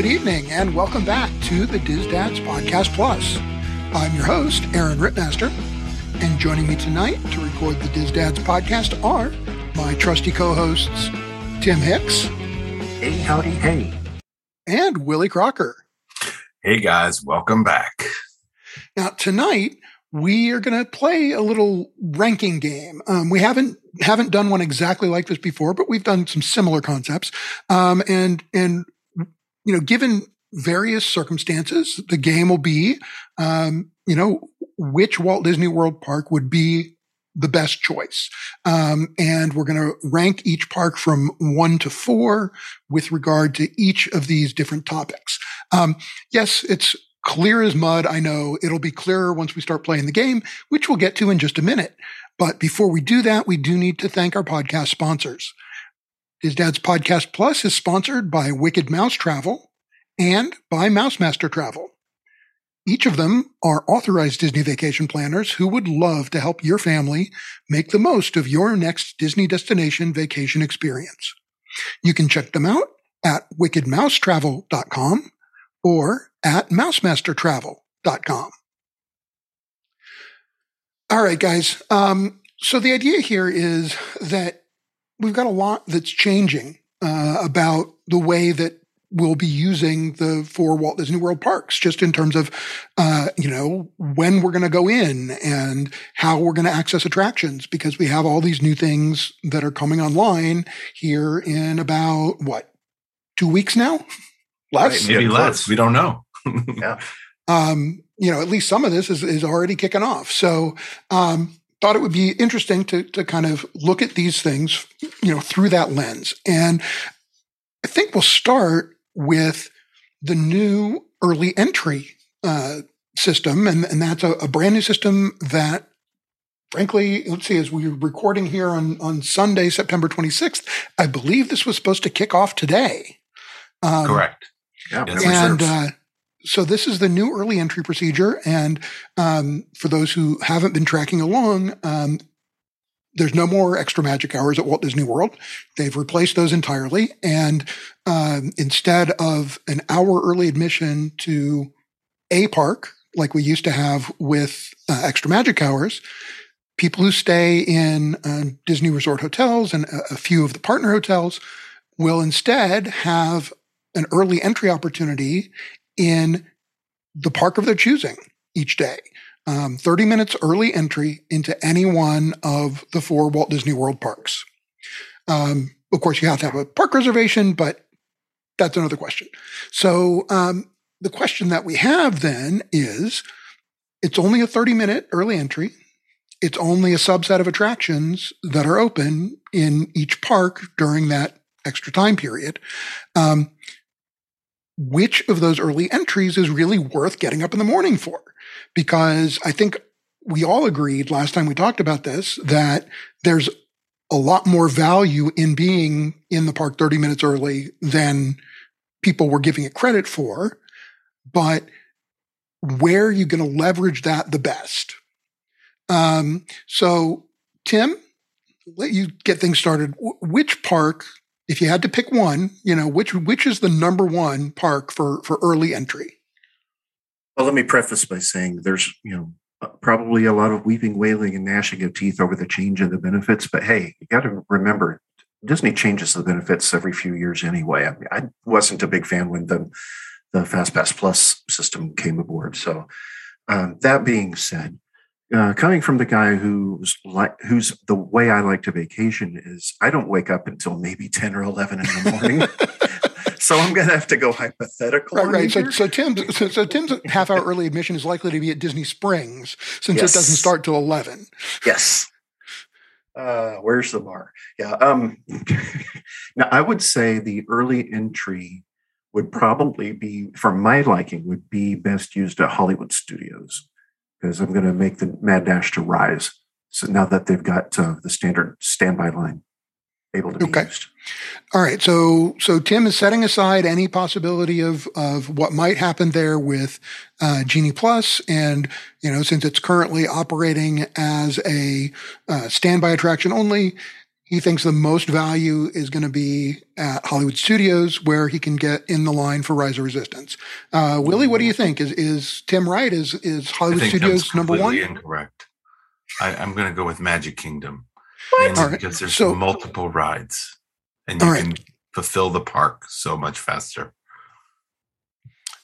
Good evening and welcome back to the DISDads Podcast Plus. I'm your host, Aaron Rittmaster, and joining me tonight to record the DISDads podcast are my trusty co-hosts, Tim Hicks. Hey, howdy, hey. And Willie Crocker. Hey guys, welcome back. Now, tonight we are going to play a little ranking game. Um, we haven't haven't done one exactly like this before, but we've done some similar concepts. Um, and and you know, given various circumstances, the game will be, um, you know, which Walt Disney World park would be the best choice. Um, and we're going to rank each park from one to four with regard to each of these different topics. Um, yes, it's clear as mud. I know it'll be clearer once we start playing the game, which we'll get to in just a minute. But before we do that, we do need to thank our podcast sponsors. DISDad's Podcast Plus is sponsored by Wicked Mouse Travel and by Mousemaster Travel. Each of them are authorized Disney vacation planners who would love to help your family make the most of your next Disney destination vacation experience. You can check them out at wickedmousetravel.com or at mousemastertravel.com. All right, guys. Um, so the idea here is that we've got a lot that's changing uh, about the way that we'll be using the four Walt Disney World parks, just in terms of, uh, you know, when we're going to go in and how we're going to access attractions, because we have all these new things that are coming online here in about what two weeks now, less, right, maybe yeah, less. We don't know. yeah. Um, you know, at least some of this is, is already kicking off. So, um, thought it would be interesting to, to kind of look at these things, you know, through that lens. And I think we'll start with the new early entry uh, system. And, and that's a, a, brand new system that, frankly, let's see, as we're recording here on, on Sunday, September 26th, I believe this was supposed to kick off today. Um, Correct. Yeah, and uh, so this is the new early entry procedure. And um, for those who haven't been tracking along, um, there's no more extra magic hours at Walt Disney World. They've replaced those entirely. And um, instead of an hour early admission to a park, like we used to have with uh, extra magic hours, people who stay in uh, Disney Resort hotels and a, a few of the partner hotels will instead have an early entry opportunity in the park of their choosing each day. Um, 30 minutes early entry into any one of the four Walt Disney World parks. Um, of course, you have to have a park reservation, but that's another question. So, um, the question that we have then is it's only a 30 minute early entry. It's only a subset of attractions that are open in each park during that extra time period. Um, which of those early entries is really worth getting up in the morning for. Because I think we all agreed last time we talked about this that there's a lot more value in being in the park 30 minutes early than people were giving it credit for. But where are you going to leverage that the best? Um, so, Tim, let you get things started. which park if you had to pick one, you know, which which is the number one park for for early entry? Well, let me preface by saying there's, you know, uh, probably a lot of weeping, wailing, and gnashing of teeth over the change in the benefits. But hey, you got to remember, Disney changes the benefits every few years anyway. I, mean, I wasn't a big fan when the the FastPass Plus system came aboard. So um, that being said, uh, coming from the guy who's like who's the way I like to vacation is I don't wake up until maybe 10 or 11 in the morning. so I'm going to have to go hypothetical. Right, right. So, so, Tim's, so, so, Tim's half hour early admission is likely to be at Disney Springs since yes. it doesn't start till 11. Yes. Uh, where's the bar? Yeah. Um, now, I would say the early entry would probably be, for my liking, would be best used at Hollywood Studios because I'm going to make the Mad Dash to rise. So now that they've got uh, the standard standby line able to be okay. used. All right. So so Tim is setting aside any possibility of of what might happen there with uh, Genie Plus, and you know since it's currently operating as a uh, standby attraction only. He thinks the most value is going to be at Hollywood Studios, where he can get in the line for Rise of Resistance. Uh, Willie, what do you think? Is is Tim right? Is is Hollywood Studios number one? Incorrect. I, I'm going to go with Magic Kingdom. What? Right. Because there's so, multiple rides and you right. can fulfill the park so much faster.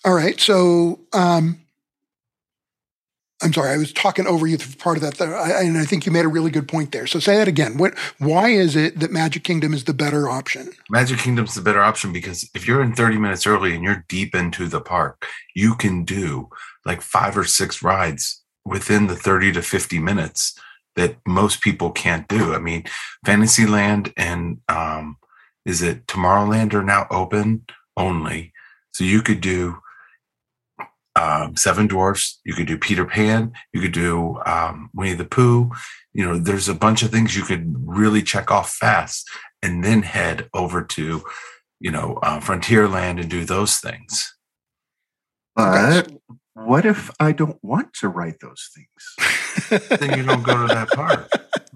All right. So, um, I'm sorry, I was talking over you for part of that, and I think you made a really good point there. So say that again. What? Why is it that Magic Kingdom is the better option? Magic Kingdom's the better option because if you're in 30 minutes early and you're deep into the park, you can do like five or six rides within the 30 to 50 minutes that most people can't do. I mean, Fantasyland and um, is it Tomorrowland are now open only, so you could do um, Seven Dwarfs, you could do Peter Pan, you could do um, Winnie the Pooh. You know, there's a bunch of things you could really check off fast, and then head over to, you know, uh, Frontierland and do those things. But what if I don't want to write those things? then you don't go to that park.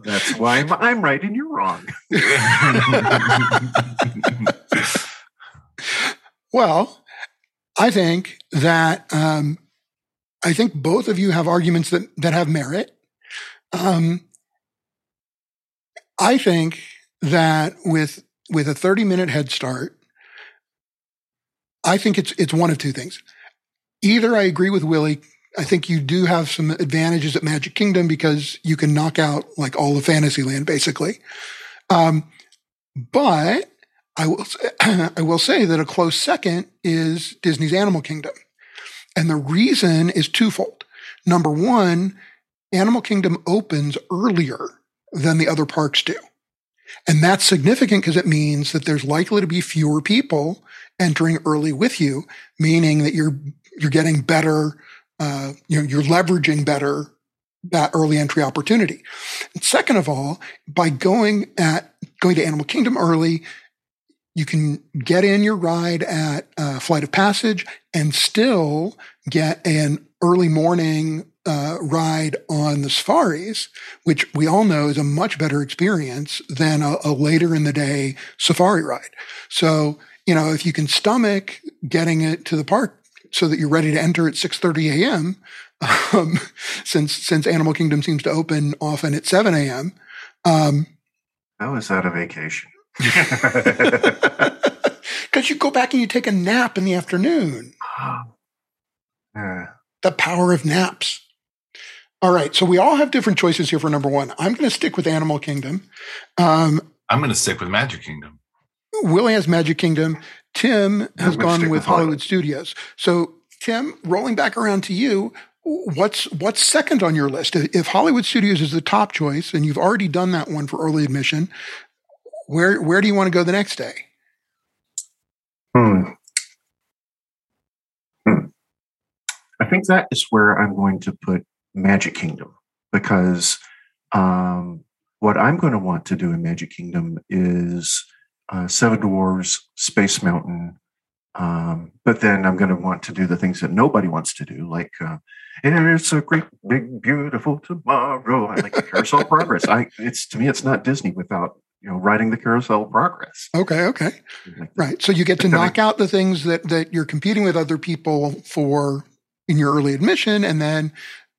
That's why I'm, I'm right and you're wrong. well, I think that um, I think both of you have arguments that that have merit. Um, I think that with with a 30 minute head start, I think it's it's one of two things. Either I agree with Willie I think you do have some advantages at Magic Kingdom because you can knock out like all of Fantasyland basically. Um, but I will I will say that a close second is Disney's Animal Kingdom, and the reason is twofold. Number one, Animal Kingdom opens earlier than the other parks do. And that's significant because it means that there's likely to be fewer people entering early with you, meaning that you're you're getting better uh, you know, you're leveraging better that early entry opportunity. And second of all, by going at going to Animal Kingdom early, you can get in your ride at uh, Flight of Passage and still get an early morning uh, ride on the safaris, which we all know is a much better experience than a, a later in the day safari ride. So, you know, if you can stomach getting it to the park so that you're ready to enter at 6:30 a.m. Um, since since Animal Kingdom seems to open often at 7 a.m. Um, How is that a vacation? Because you go back and you take a nap in the afternoon. Uh, the power of naps. All right, so we all have different choices here for number one. I'm going to stick with Animal Kingdom. Um, I'm going to stick with Magic Kingdom. Willie has Magic Kingdom. Tim has gone with, with Hollywood. Hollywood Studios. So, Tim, rolling back around to you, what's what's second on your list? If Hollywood Studios is the top choice, and you've already done that one for early admission, where where do you want to go the next day? Hmm. hmm. I think that is where I'm going to put Magic Kingdom because um, what I'm going to want to do in Magic Kingdom is uh, Seven Dwarfs, Space Mountain. Um, but then I'm going to want to do the things that nobody wants to do, like uh, "It's a great, big, beautiful tomorrow." I like the Carousel Progress. I it's to me, it's not Disney without you know riding the Carousel of Progress. Okay, okay, right. So you get to knock out the things that that you're competing with other people for in your early admission, and then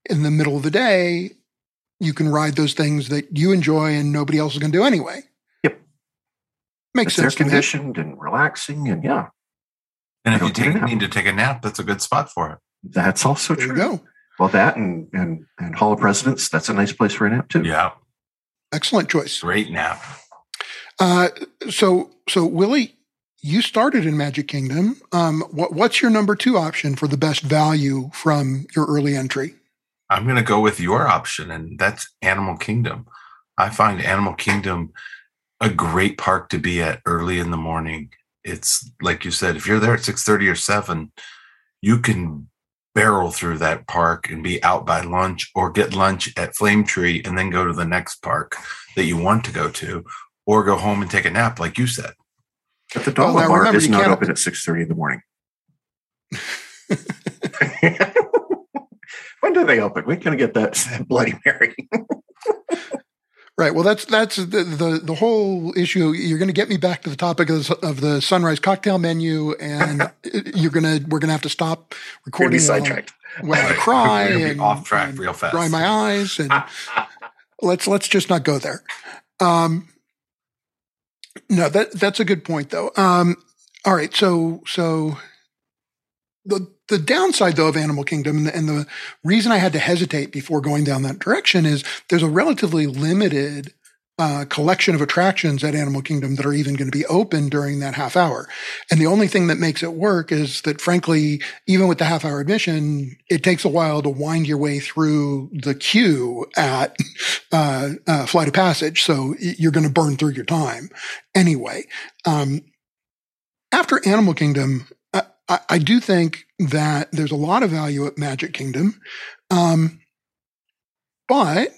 in the middle of the day, you can ride those things that you enjoy and nobody else is going to do anyway. Yep. Makes it's sense. Air conditioned and relaxing, and yeah. And if you take, need to take a nap, that's a good spot for it. That's also there true. Well, that and and and Hall of Presidents, that's a nice place for a nap too. Yeah. Excellent choice. Great nap. Uh, so so Willie, you started in Magic Kingdom. Um, what, what's your number two option for the best value from your early entry? I'm going to go with your option, and that's Animal Kingdom. I find Animal Kingdom a great park to be at early in the morning. It's like you said, if you're there at 6:30 or 7, you can barrel through that park and be out by lunch or get lunch at Flame Tree and then go to the next park that you want to go to or go home and take a nap like you said. But the Dollar now Bar remember, is not open at 6.30 in the morning. when do they open? When can I get that, that Bloody Mary? Right. Well, that's that's the the, the whole issue. You're going to get me back to the topic of, the- of the sunrise cocktail menu, and you're gonna we're going to have to stop Could be recording while, sidetracked. while I Right. cry We're gonna be and off track and real fast. dry my eyes, and let's let's just not go there. Um, no, that that's a good point, though. Um, all right, so so the the downside though of Animal Kingdom and the, and the reason I had to hesitate before going down that direction is there's a relatively limited uh, collection of attractions at Animal Kingdom that are even going to be open during that half hour. And the only thing that makes it work is that, frankly, even with the half hour admission, it takes a while to wind your way through the queue at uh, uh, Flight of Passage. So you're going to burn through your time anyway. Um, after Animal Kingdom, I, I, do think that there's a lot of value at Magic Kingdom. Um, but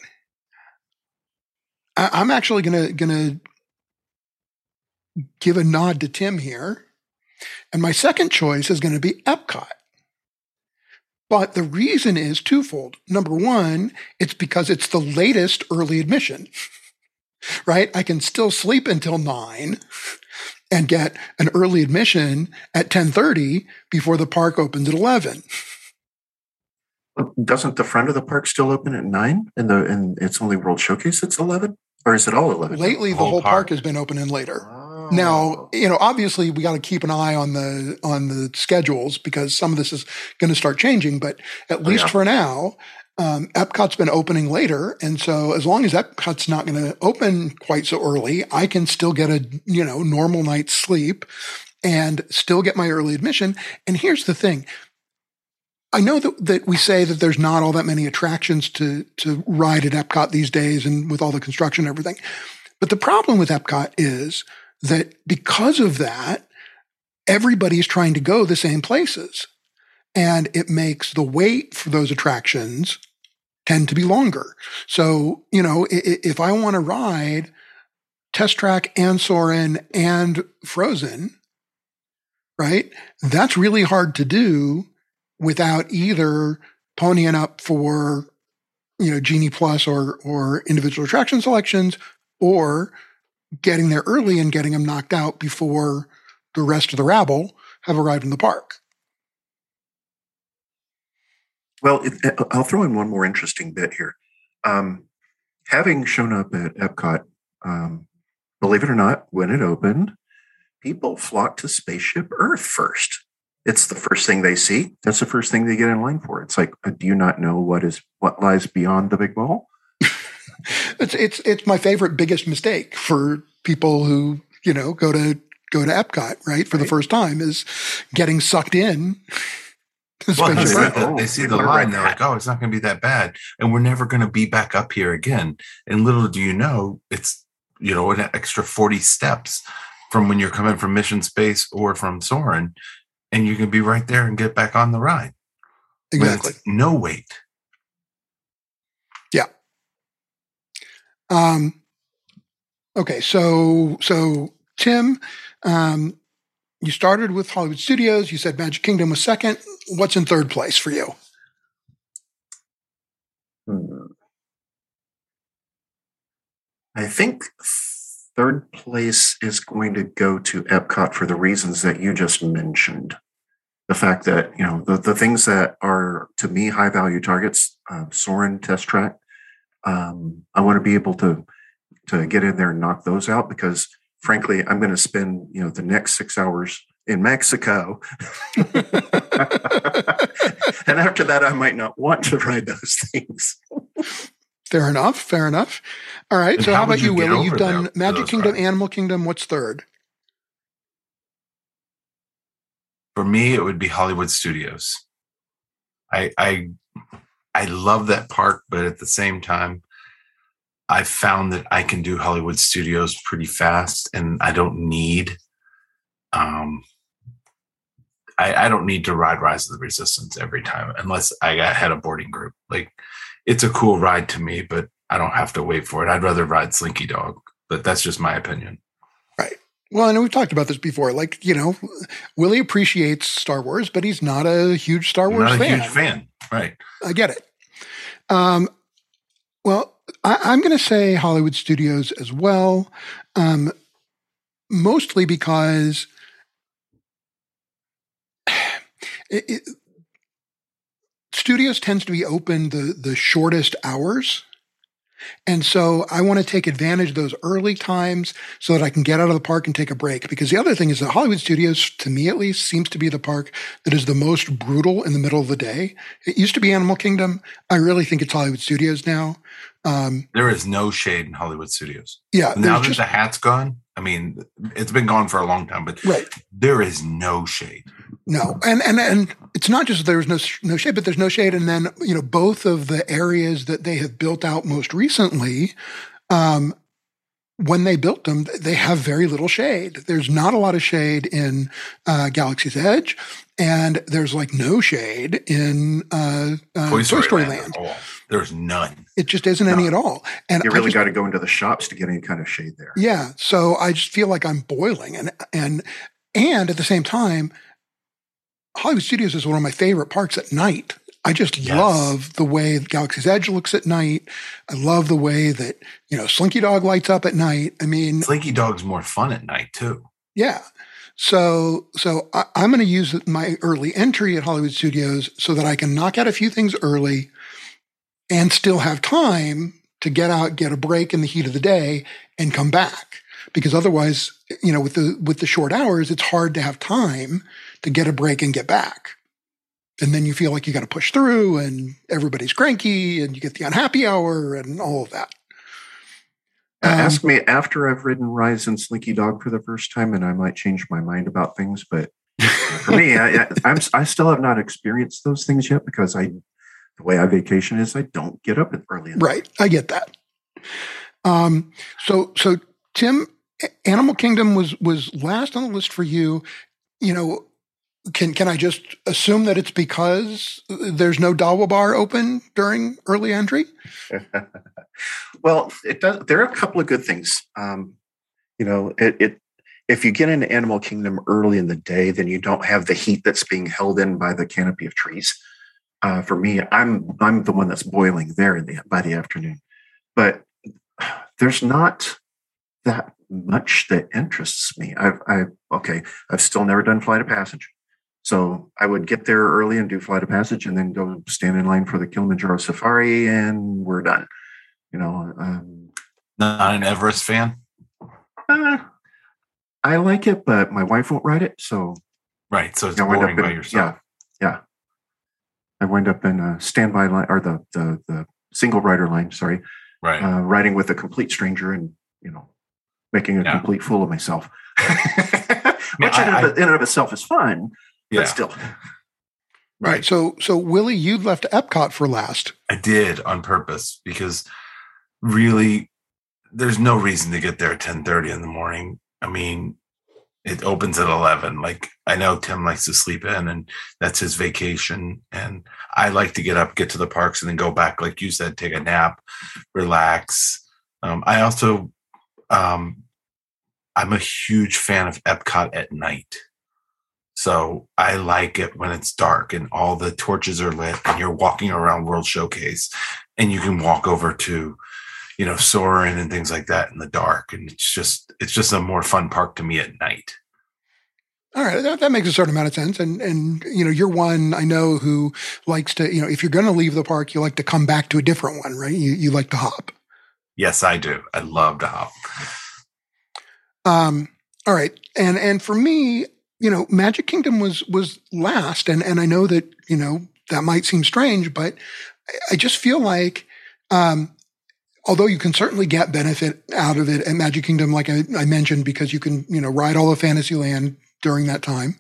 I, I'm actually gonna gonna give a nod to Tim here, and my second choice is going to be Epcot. But the reason is twofold. Number one, it's because it's the latest early admission, right? I can still sleep until nine and get an early admission at 1030 before the park opens at 11. Doesn't the front of the park still open at 9 and the and it's only World Showcase it's 11? Or is it all 11? Lately, the Whole whole park park. has been opening later. Oh. Now, you know, obviously we got to keep an eye on the on the schedules because some of this is going to start changing. But at least yeah. for now, um, Epcot's been opening later, and so as long as Epcot's not going to open quite so early, I can still get a you know normal night's sleep and still get my early admission. And here's the thing. I know that, that we say that there's not all that many attractions to to ride at Epcot these days and with all the construction and everything. But the problem with Epcot is that because of that, everybody's trying to go the same places. And it makes the wait for those attractions tend to be longer. So, you know, if I want to ride Test Track and Soarin' and Frozen, right? That's really hard to do without either ponying up for, you know, Genie Plus or or individual attraction selections or getting there early and getting them knocked out before the rest of the rabble have arrived in the park. Well, it, I'll throw in one more interesting bit here. Um, having shown up at Epcot, um, believe it or not, when it opened, people flocked to Spaceship Earth first. It's the first thing they see. That's the first thing they get in line for. It's like, uh, do you not know what is what lies beyond the big ball? It's it's it's my favorite biggest mistake for people who, you know, go to go to Epcot, right? For the first time is getting sucked in. Well, they see, the, they see the line. They're like, "Oh, it's not going to be that bad," and we're never going to be back up here again. And little do you know, it's you know an extra forty steps from when you're coming from Mission Space or from Soarin', and you can be right there and get back on the ride. Exactly. No wait. Yeah. Um, okay, so so Tim, um, you started with Hollywood Studios. You said Magic Kingdom was second. What's in third place for you? Hmm. I think third place is going to go to Epcot for the reasons that you just mentioned. The fact that, you know, the, the things that are to me high value targets, uh, Soarin' test track, um, I want to be able to to get in there and knock those out because frankly, I'm going to spend, you know, the next six hours in Mexico. and after that, I might not want to ride those things. Fair enough. Fair enough. All right. And so how how, about you you, Willie? You've done there Magic Kingdom, rides? Animal Kingdom. What's third? For me, it would be Hollywood Studios. I I I love that park, but at the same time, I found that I can do Hollywood Studios pretty fast, and I don't need, um, I, I don't need to ride Rise of the Resistance every time unless I got had a boarding group. Like, it's a cool ride to me, but I don't have to wait for it. I'd rather ride Slinky Dog, but that's just my opinion. Well, I know we've talked about this before. Like, you know, Willie appreciates Star Wars, but he's not a huge Star Wars Not a fan. huge fan, right? I get it. Um, well, I, I'm going to say Hollywood Studios as well, um, mostly because it, it, studios tends to be open the the shortest hours. And so I want to take advantage of those early times so that I can get out of the park and take a break. Because the other thing is that Hollywood Studios, to me at least, seems to be the park that is the most brutal in the middle of the day. It used to be Animal Kingdom. I really think it's Hollywood Studios now. Um, There is no shade in Hollywood Studios. yeah, now that just the hat's gone, I mean, it's been gone for a long time, but right. there is no shade. No, and and and it's not just that there's no no shade, but there's no shade, and then you know both of the areas that they have built out most recently, um, when they built them, they have very little shade. There's not a lot of shade in uh, Galaxy's Edge, and there's like no shade in uh, uh, Toy Story, Land. at all. There's none. It just isn't any at all. And You really got to go into the shops to get any kind of shade there. Yeah. So I just feel like I'm boiling and and and at the same time, Hollywood Studios is one of my favorite parks at night. I just Yes. love the way Galaxy's Edge looks at night. I love the way that, you know, Slinky Dog lights up at night. I mean, Slinky Dog's more fun at night too. yeah. So so I, I'm going to use my early entry at Hollywood Studios so that I can knock out a few things early and still have time to get out, get a break in the heat of the day, and come back. Because otherwise, you know, with the with the short hours, it's hard to have time to get a break and get back. And then you feel like you got to push through, and everybody's cranky, and you get the unhappy hour, and all of that. Um, Ask me after I've ridden Rise and Slinky Dog for the first time, and I might change my mind about things. But for me, I, I- I'm I still have not experienced those things yet because I, the way I vacation is, I don't get up early. enough. Right. I get that. Um, so, so Tim, Animal Kingdom was, was last on the list for you. You know, can, can I just assume that it's because there's no Dawa bar open during early entry? well, it does. There are a couple of good things. Um, you know, it, it if you get into Animal Kingdom early in the day, then you don't have the heat that's being held in by the canopy of trees. Uh, for me, I'm I'm the one that's boiling there the, by the afternoon, but there's not that much that interests me. I've I okay, I've still never done Flight of Passage. So I would get there early and do Flight of Passage and then go stand in line for the Kilimanjaro Safari and we're done. You know, um, Not an Everest fan, uh, I like it, but my wife won't ride it. So right? So it's I boring by in, yourself. yeah, yeah. I wind up in a standby line or the, the, the single rider line, sorry, Right. uh, riding with a complete stranger and, you know, making a Yeah. complete fool of myself. Which I- in, of- in and of itself is fun, yeah. but still. Right. So, so Willie, you left Epcot for last. I did on purpose because really there's no reason to get there at 10:30 in the morning. I mean, it opens at 11. Like I know Tim likes to sleep in and that's his vacation and I like to get up, get to the parks and then go back like you said, take a nap, relax. Um, I also um, I'm a huge fan of Epcot at night. So I like it when it's dark and all the torches are lit and you're walking around World Showcase and you can walk over to, you know, Soarin' and things like that in the dark. And it's just it's just a more fun park to me at night. All right, that, that makes a certain amount of sense. And and you know, you're one I know who likes to, you know, if you're going to leave the park, you like to come back to a different one, right? You you like to hop. Yes, I do. I love to hop. Um, all right, and and for me, you know, Magic Kingdom was was last, and and I know that you know that might seem strange, but I, just feel like, um, although you can certainly get benefit out of it at Magic Kingdom, like I, I mentioned, because you can you know ride all of Fantasyland during that time.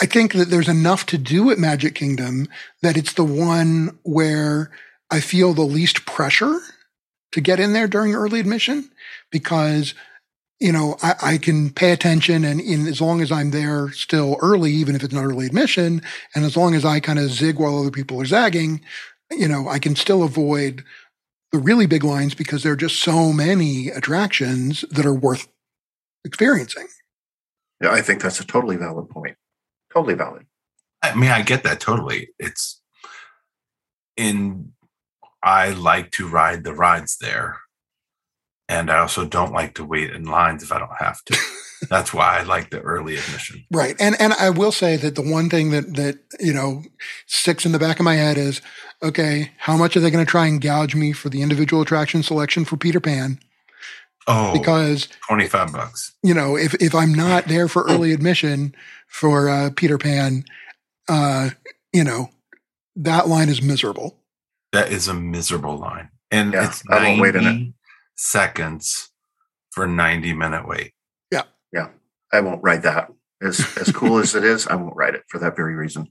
I think that there's enough to do at Magic Kingdom that it's the one where I feel the least pressure to get in there during early admission because you know I, I can pay attention and in, as long as I'm there still early, even if it's not early admission, and as long as I kind of zig while other people are zagging, you know I can still avoid the really big lines because there are just so many attractions that are worth experiencing. Yeah, I think that's a totally valid point. Totally valid. I mean, I get that totally. It's in, I like to ride the rides there. And I also don't like to wait in lines if I don't have to. That's why I like the early admission. Right. And and I will say that the one thing that that, you know, sticks in the back of my head is, okay, how much are they going to try and gouge me for the individual attraction selection for Peter Pan? Oh, because 25 bucks. You know, if if I'm not there for early admission for uh, Peter Pan, uh, you know, that line is miserable. That is a miserable line. And Yeah, it's I won't wait in 90 seconds for 90 minute wait. Yeah, Yeah. I won't ride that. As as cool as it is, I won't ride it for that very reason.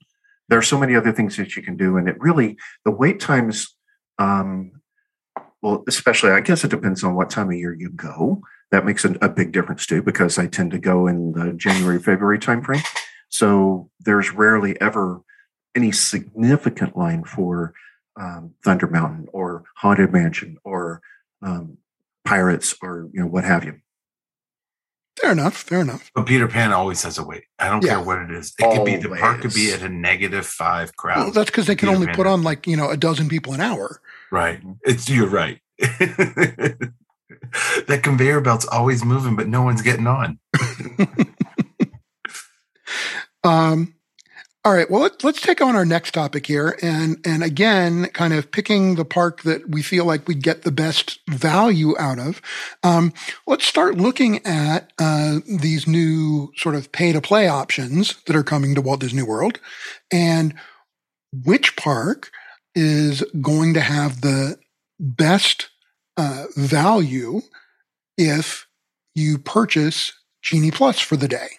There are so many other things that you can do, and it really the wait times. Um, well, especially I guess it depends on what time of year you go. That makes a, a big difference too, because I tend to go in the January February timeframe. So there's rarely ever any significant line for um, Thunder Mountain or Haunted Mansion or um, Pirates or you know what have you. Fair enough. Fair enough. But Peter Pan always has a wait. I don't Yeah. care what it is. It could be the park could be at a negative five crowd. Well, that's because they can Peter only Pan put on like you know a dozen people an hour. Right. It's you're right. that conveyor belt's always moving, but no one's getting on. Um, all right. Well, let, let's take on our next topic here, and and again, kind of picking the park that we feel like we get the best value out of. Um, let's start looking at uh, these new sort of pay to play options that are coming to Walt Disney World, and which park is going to have the best uh, value if you purchase Genie Plus for the day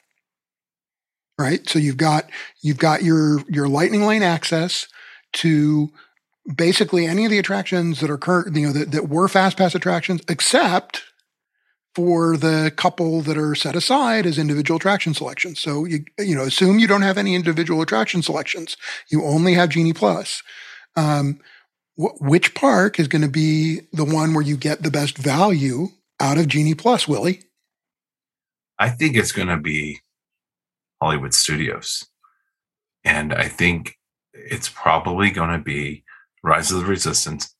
right? So you've got you've got your your lightning lane access to basically any of the attractions that are current, you know, that, that were fast pass attractions, except for the couple that are set aside as individual attraction selections. So you you know, assume you don't have any individual attraction selections. You only have Genie Plus. Um, wh- which park is going to be the one where you get the best value out of Genie Plus, Willie? I think it's going to be Hollywood Studios. And I think it's probably going to be Rise of the Resistance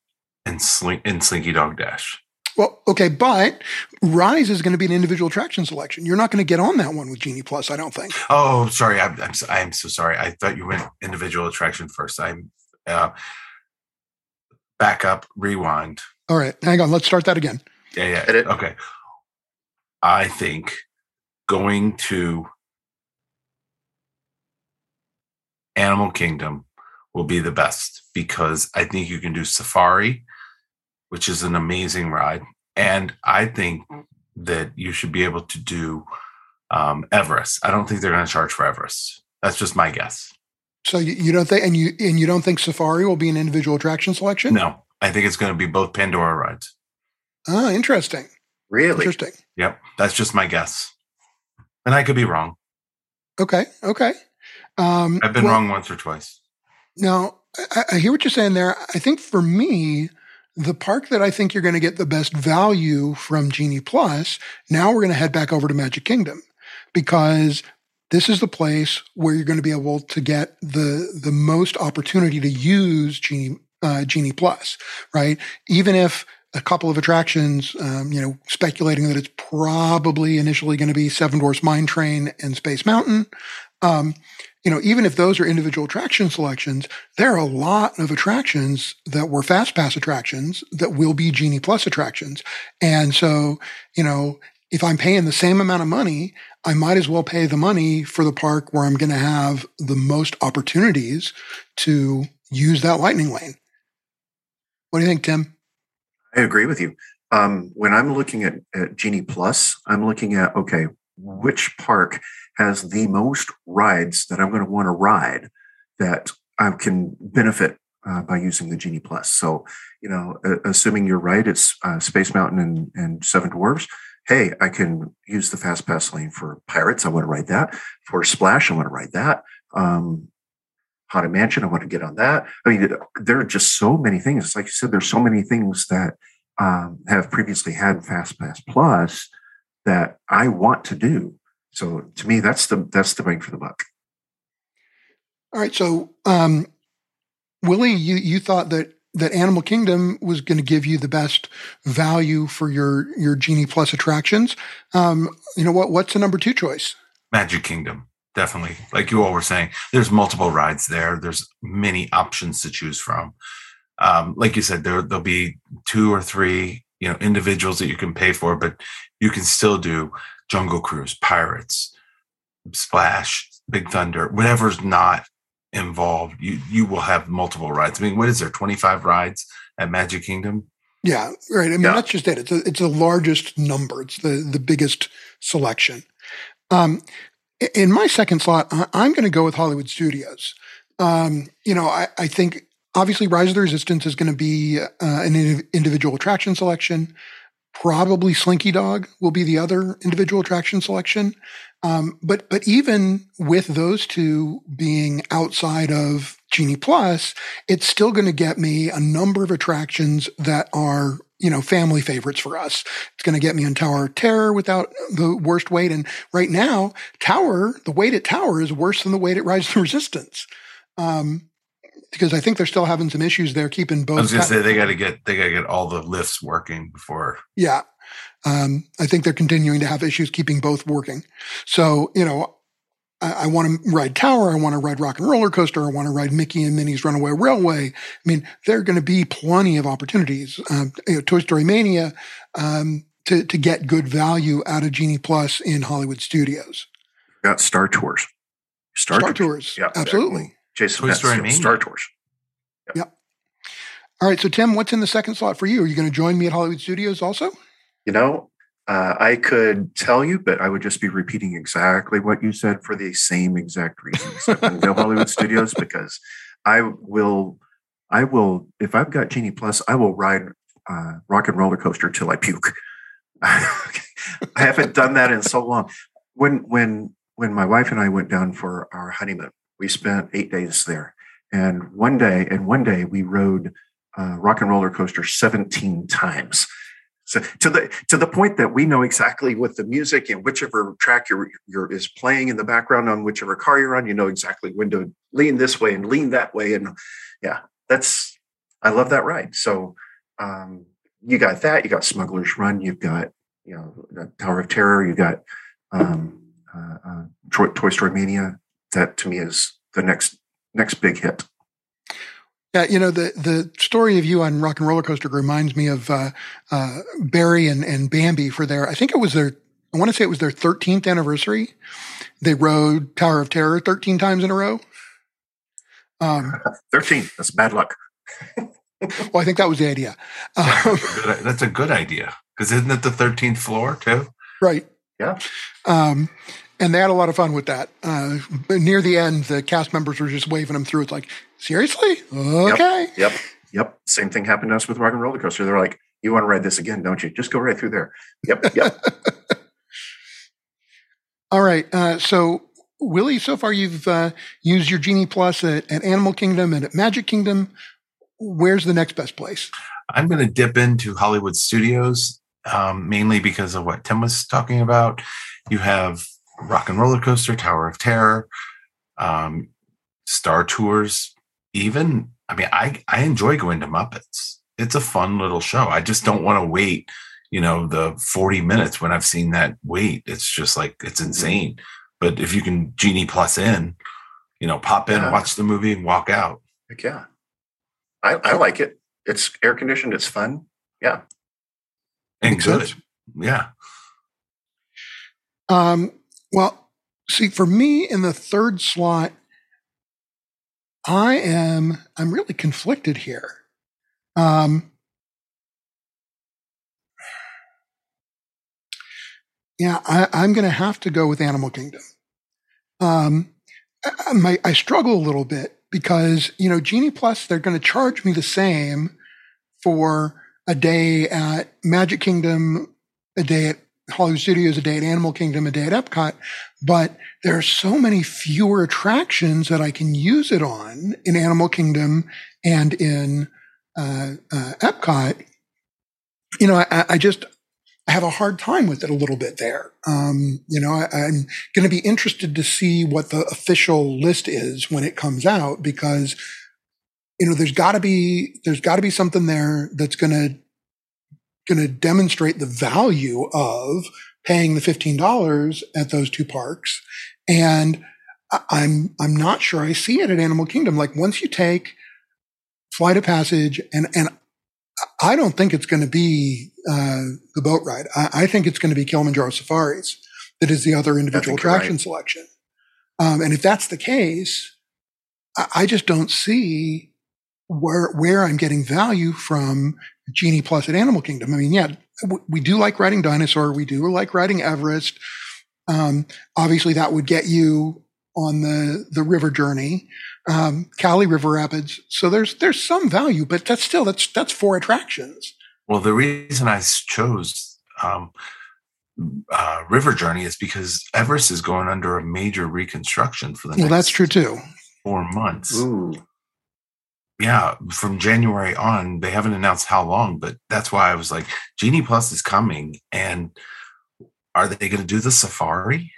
and, Slink, and Slinky Dog Dash. Well, okay, but Rise is going to be an individual attraction selection. You're not going to get on that one with Genie Plus, I don't think. Oh, sorry. I'm, I'm, so- I'm so sorry. I thought you went individual attraction first. I'm uh, back up, rewind. All right, hang on. Let's start that again. Yeah, yeah. Okay. I think going to Animal Kingdom will be the best because I think you can do Safari, which is an amazing ride. And I think that you should be able to do um, Everest. I don't think they're going to charge for Everest. That's just my guess. So you, you don't think, and you and you don't think Safari will be an individual attraction selection? No, I think it's going to be both Pandora rides. Ah, interesting. Really? Interesting. Yep. That's just my guess. And I could be wrong. Okay. Okay. Um, I've been well, wrong once or twice. Now, I, I hear what you're saying there. I think for me, the park that I think you're going to get the best value from Genie Plus, now we're going to head back over to Magic Kingdom because this is the place where you're going to be able to get the the most opportunity to use Genie uh, Genie Plus, right? Even if a couple of attractions, um, you know, speculating that it's probably initially going to be Seven Dwarfs Mine Train and Space Mountain. Um, you know, even if those are individual attraction selections, there are a lot of attractions that were fast pass attractions that will be Genie Plus attractions. And so, you know, if I'm paying the same amount of money, I might as well pay the money for the park where I'm going to have the most opportunities to use that lightning lane. What do you think, Tim? I agree with you. Um, when I'm looking at, at Genie Plus, I'm looking at okay, which park has the most rides that I'm going to want to ride that I can benefit uh, by using the Genie Plus. So, you know, uh, assuming you're right, it's uh, Space Mountain and, and Seven Dwarfs. Hey, I can use the Fast Pass lane for Pirates. I want to ride that. For Splash, I want to ride that. Um, Haunted Mansion, I want to get on that. I mean, there are just so many things. Like you said, there's so many things that um, have previously had Fast Pass Plus that I want to do. So to me, that's the that's the bang for the buck. All right. So, um, Willie, you you thought that that Animal Kingdom was going to give you the best value for your your Genie Plus attractions. Um, you know what? What's the number two choice? Magic Kingdom, definitely. Like you all were saying, there's multiple rides there. There's many options to choose from. Um, like you said, there there'll be two or three, you know, individuals that you can pay for, but you can still do Jungle Cruise, Pirates, Splash, Big Thunder, whatever's not involved, you you will have multiple rides. I mean, what is there? Twenty five rides at Magic Kingdom. Yeah, right. I mean, yeah. that's just it. It's a, it's the largest number. It's the the biggest selection. Um, in my second slot, I'm going to go with Hollywood Studios. Um, you know, I, I think obviously Rise of the Resistance is going to be uh, an individual attraction selection. Probably Slinky Dog will be the other individual attraction selection. Um, but but even with those two being outside of Genie Plus, it's still going to get me a number of attractions that are you know family favorites for us. It's going to get me on Tower of Terror without the worst wait. And right now, Tower the wait at Tower is worse than the wait at Rise of the Resistance. Um, because I think they're still having some issues there keeping both. I was going to say they got to get they got to get all the lifts working before. Yeah, um, I think they're continuing to have issues keeping both working. So, you know, I, I want to ride Tower. I want to ride Rock and Roller Coaster. I want to ride Mickey and Minnie's Runaway Railway. I mean, there are going to be plenty of opportunities. Um, you know, Toy Story Mania um, to to get good value out of Genie Plus in Hollywood studios. Got Star Tours. Star, Star Tours. Tours. Yeah, absolutely. Jason Toy Story Mania. Star Tours. Yep. yep. All right. So, Tim, what's in the second slot for you? Are you going to join me at Hollywood Studios also? You know, uh, I could tell you, but I would just be repeating exactly what you said for the same exact reasons. I'm no Hollywood Studios because I will, I will, if I've got Genie Plus, I will ride uh, Rock and Roller Coaster till I puke. I haven't done that in so long. When when when my wife and I went down for our honeymoon, we spent eight days there, and one day and one day we rode uh, Rock and Roller Coaster seventeen times. So to the to the point that we know exactly what the music and whichever track you're, you're is playing in the background on whichever car you're on, you know exactly when to lean this way and lean that way. And yeah, that's I love that ride. So um, you got that. You got Smuggler's Run. You've got you know the Tower of Terror. you've got um, uh, uh, Toy Story Mania. That to me is the next next big hit. Yeah, you know the the story of you on Rock and Roller Coaster reminds me of uh, uh, Barry and, and Bambi for their. I think it was their. I want to say it was their 13th anniversary. They rode Tower of Terror 13 times in a row. Um, 13. That's bad luck. well, I think that was the idea. Um, that's, a good, that's a good idea because isn't it the 13th floor too? Right. Yeah. Um, and they had a lot of fun with that. Uh, near the end, the cast members were just waving them through. It's like, seriously? Okay. Yep. Yep. yep. Same thing happened to us with Rock and Roller Coaster. They're like, you want to ride this again, don't you? Just go right through there. Yep. Yep. All right. Uh, so, Willie, so far you've uh, used your Genie Plus at, at Animal Kingdom and at Magic Kingdom. Where's the next best place? I'm going to dip into Hollywood Studios, um, mainly because of what Tim was talking about. You have Rock and Roller Coaster, Tower of Terror, um, Star Tours, even. I mean, I, I enjoy going to Muppets. It's a fun little show. I just don't want to wait, you know, the 40 minutes when I've seen that wait. It's just like, it's mm-hmm. insane. But if you can Genie Plus in, you know, pop in, yeah. watch the movie, and walk out. Heck yeah. I, I like it. It's air conditioned. It's fun. Yeah. And good. Yeah. Um, well, see, for me in the third slot, I am I'm really conflicted here. Um, yeah, I, am going to have to go with Animal Kingdom. Um, I, my, I struggle a little bit because, you know, Genie Plus, they're going to charge me the same for a day at Magic Kingdom, a day at Hollywood Studios, a day at Animal Kingdom, a day at Epcot. But there are so many fewer attractions that I can use it on in Animal Kingdom and in uh, uh, Epcot. You know, I, I, just I have a hard time with it a little bit there. Um, you know, I, I'm going to be interested to see what the official list is when it comes out because you know there's got to be there's got to be something there that's going to going to demonstrate the value of paying the $15 at those two parks. And I'm, I'm not sure I see it at Animal Kingdom. Like once you take Flight of Passage and, and I don't think it's going to be, uh, the boat ride. I, I think it's going to be Kilimanjaro Safaris that is the other individual attraction right. selection. Um, and if that's the case, I, I just don't see where where I'm getting value from Genie Plus at Animal Kingdom. I mean, yeah, we do like riding Dinosaur. We do like riding Everest. Um, obviously, that would get you on the the river journey, um, Kali River Rapids. So there's there's some value, but that's still that's that's four attractions. Well, the reason I chose um, uh, River Journey is because Everest is going under a major reconstruction for the. Well, that's true too. Four months. Ooh yeah, from January on, they haven't announced how long, but that's why I was like, Genie Plus is coming, and are they going to do the safari?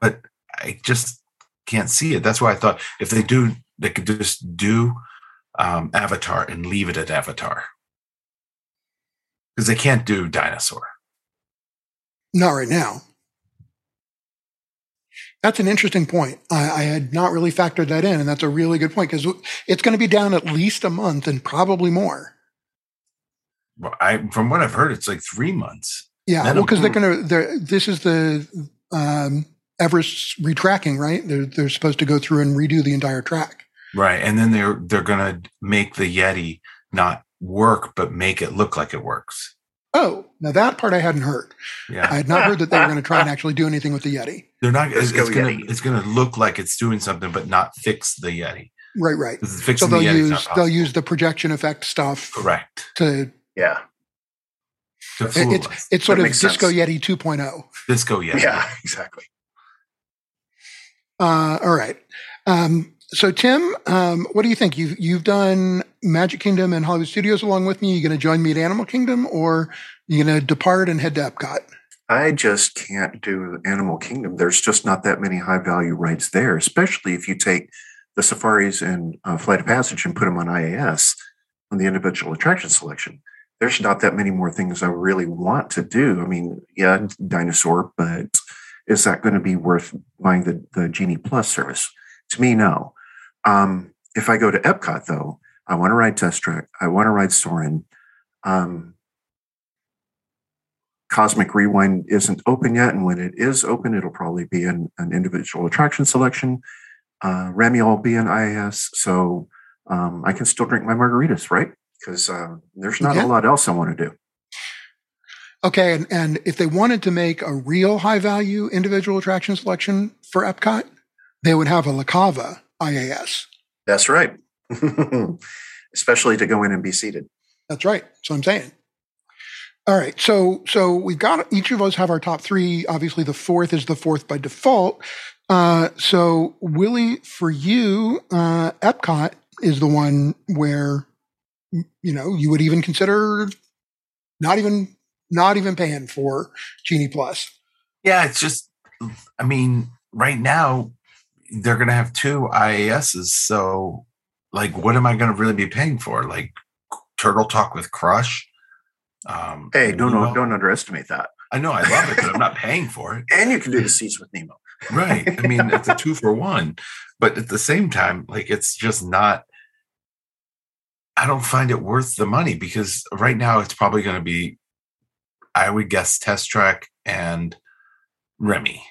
But, I just can't see it. That's why I thought if they do, they could just do um, Avatar and leave it at Avatar because they can't do dinosaur. Not right now. That's an interesting point. I, I, had not really factored that in, and that's a really good point because it's going to be down at least a month and probably more. Well, I from what I've heard, it's like three months. Yeah, well, because they're going to. This is the um, Everest retracking, right? They're they're supposed to go through and redo the entire track. Right, and then they're they're going to make the Yeti not work, but make it look like it works. Oh, now that part I hadn't heard. Yeah. I had not heard that they were going to try and actually do anything with the Yeti. They're not. It's, it's going to it's going to look like it's doing something, but not fix the Yeti. Right, right. So they'll the use they'll use the projection effect stuff. Correct. To yeah. To it's it's sort that of Disco sense. Yeti 2.0. Disco Yeti. Yeah, exactly. Uh, all right. Um, so Tim, um, what do you think? You've you've done Magic Kingdom and Hollywood Studios along with me. You going to join me at Animal Kingdom, or you going to depart and head to Epcot? I just can't do Animal Kingdom. There's just not that many high value rides there, especially if you take the safaris and uh, Flight of Passage and put them on IAS on the individual attraction selection. There's not that many more things I really want to do. I mean, yeah, dinosaur, but is that going to be worth buying the, the Genie Plus service? To me, no. Um, if I go to Epcot, though, I want to ride Test Track. I want to ride Soarin'. Um, Cosmic Rewind isn't open yet, and when it is open, it'll probably be an, an individual attraction selection. Uh, Remy will be in IAS, so um, I can still drink my margaritas, right? Because uh, there's not yeah. a lot else I want to do. Okay, and, and if they wanted to make a real high value individual attraction selection for Epcot, they would have a La Cava IAS. That's right. Especially to go in and be seated. That's right. So I'm saying. All right. So so we've got each of us have our top three. Obviously, the fourth is the fourth by default. Uh, so Willie, for you, uh, Epcot is the one where you know you would even consider not even not even paying for Genie Plus. Yeah, it's just. I mean, right now they're going to have two IASs. So, like, what am I going to really be paying for? Like, Turtle Talk with Crush. Um, hey, don't Nemo. don't underestimate that. I know I love it, but I'm not paying for it. And you can do the seats with Nemo. right. I mean, it's a two for one, but at the same time, like, it's just not. I don't find it worth the money because right now it's probably going to be, I would guess, Test Track and Remy.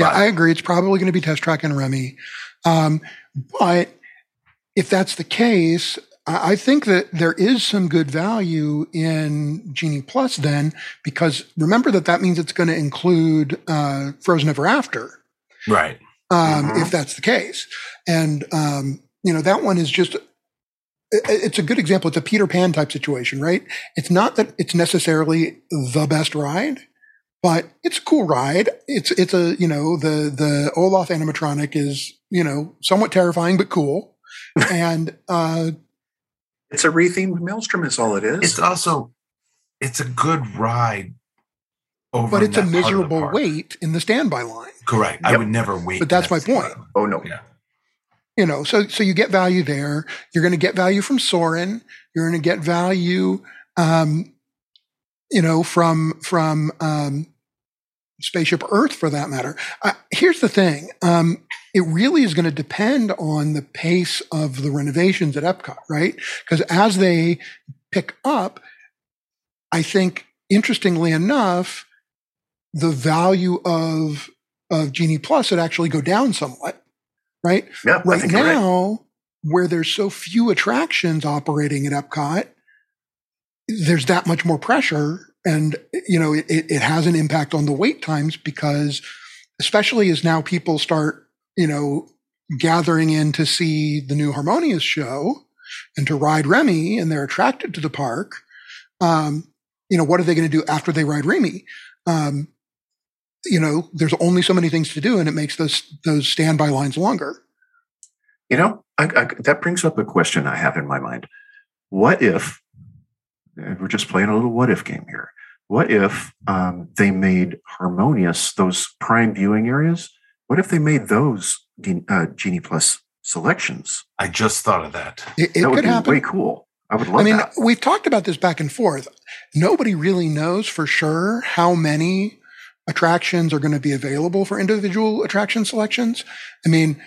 Yeah, I agree. It's probably going to be Test Track and Remy. Um, but if that's the case, I think that there is some good value in Genie Plus then, because remember that that means it's going to include uh, Frozen Ever After. Right. um, Mhm. if that's the case. And um, you know that one is just, it's a good example. It's a Peter Pan type situation, right? It's not that it's necessarily the best ride, but it's a cool ride. It's it's a you know the the Olaf animatronic is you know somewhat terrifying but cool, and uh, It's a rethemed Maelstrom, is all it is. It's also it's a good ride. Over but it's a that part of the miserable wait in the standby line. Correct. I would never wait. But that's in my point. oh no, Yeah. you know so so you get value there you're going to get value from Soarin' you're going to get value um you know from from um spaceship earth for that matter uh, here's the thing um it really is going to depend on the pace of the renovations at epcot right because as they pick up i think interestingly enough the value of of genie plus would actually go down somewhat right yeah, right you're right. now, where there's so few attractions operating at Epcot, there's that much more pressure. And, you know, it, it has an impact on the wait times because, especially as now people start, you know, gathering in to see the new Harmonious show and to ride Remy and they're attracted to the park. Um, you know, what are they going to do after they ride Remy? Um, you know, there's only so many things to do, and it makes those those standby lines longer. You know, I, I, that brings up a question I have in my mind. What if we're just playing a little what if game here? What if um, they made harmonious those prime viewing areas? What if they made those uh, Genie Plus selections? I just thought of that. It, it that would could be happen. way cool. I would love I mean, that. we've talked about this back and forth. Nobody really knows for sure how many attractions are going to be available for individual attraction selections. I mean,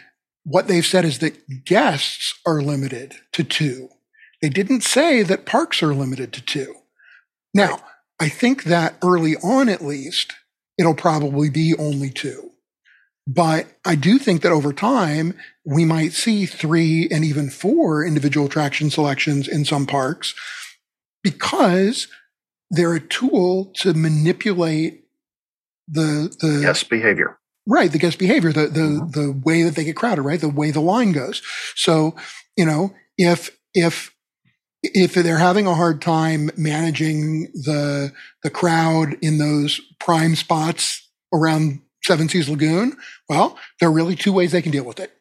what they've said is that guests are limited to two. They didn't say that parks are limited to two. Now, I think that early on, at least, it'll probably be only two. But I do think that over time, we might see three and even four individual attraction selections in some parks because they're a tool to manipulate the the yes, behavior. right the guest behavior the the Mhm. the way that they get crowded right the way the line goes so you know if if if they're having a hard time managing the the crowd in those prime spots around Seven Seas Lagoon, well, there are really two ways they can deal with it.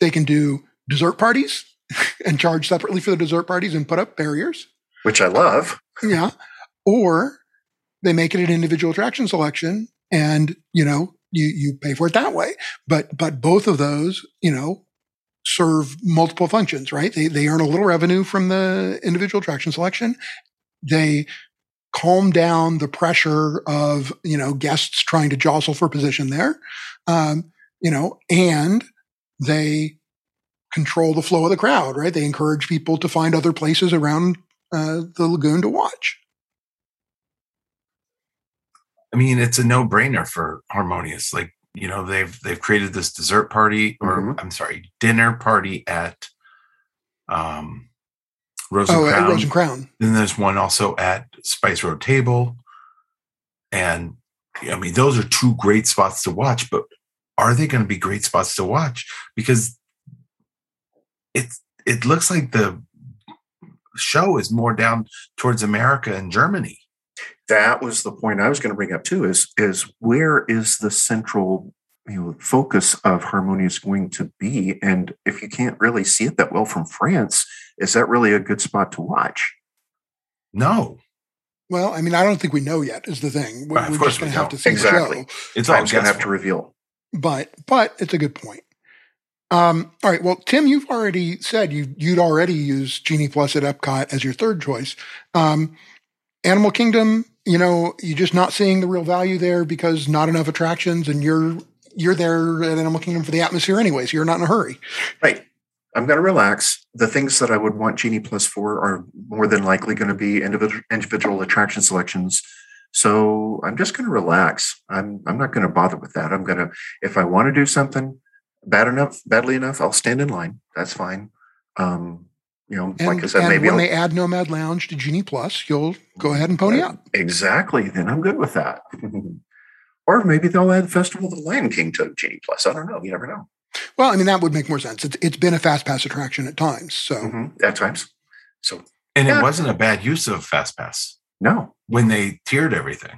They can do dessert parties and charge separately for the dessert parties and put up barriers. which I love. Yeah. Or they make it an individual attraction selection and, you know, you, you pay for it that way. But, but both of those, you know, serve multiple functions, right? They, they earn a little revenue from the individual attraction selection. They calm down the pressure of, you know, guests trying to jostle for position there. Um, you know, and they control the flow of the crowd, right? They encourage people to find other places around uh, the lagoon to watch. I mean, it's a no-brainer for Harmonious. Like, you know, they've they've created this dessert party, or Mhm. I'm sorry, dinner party at um Rose Oh, and at Crown. Rose and Crown. Then there's one also at Spice Road Table. And I mean, those are two great spots to watch, but are they going to be great spots to watch? Because it's it looks like the show is more down towards America and Germany. That was the point I was going to bring up too. Is is where is the central you know focus of Harmonious going to be? And if you can't really see it that well from France, is that really a good spot to watch? No, Well, I mean, I don't think we know yet. Is the thing we're, Right, of we're course just going to have to see Exactly. the show. it's all going to have to reveal. But but it's a good point. Um, all right. Well, Tim, you've already said you you'd already used Genie Plus at Epcot as your third choice. Um, Animal Kingdom, you know, you're just not seeing the real value there because not enough attractions, and you're you're there at Animal Kingdom for the atmosphere anyway, so you're not in a hurry. Right. I'm going to relax. The things that I would want Genie Plus for are more than likely going to be individual individual attraction selections. So I'm just going to relax. I'm I'm not going to bother with that. I'm going to if I want to do something bad enough, badly enough, I'll stand in line. That's fine. Um, you know, And, like I said, and maybe when I'll, they add Nomad Lounge to Genie Plus, you'll go ahead and pony up. exactly. Then I'm good with that. Or maybe they'll add Festival of the Lion King to Genie Plus. I don't know. You never know. Well, I mean, that would make more sense. It's, it's been a fast pass attraction at times. So, Mhm, At times. So, And Yeah. it wasn't a bad use of fast pass. no. when they tiered everything.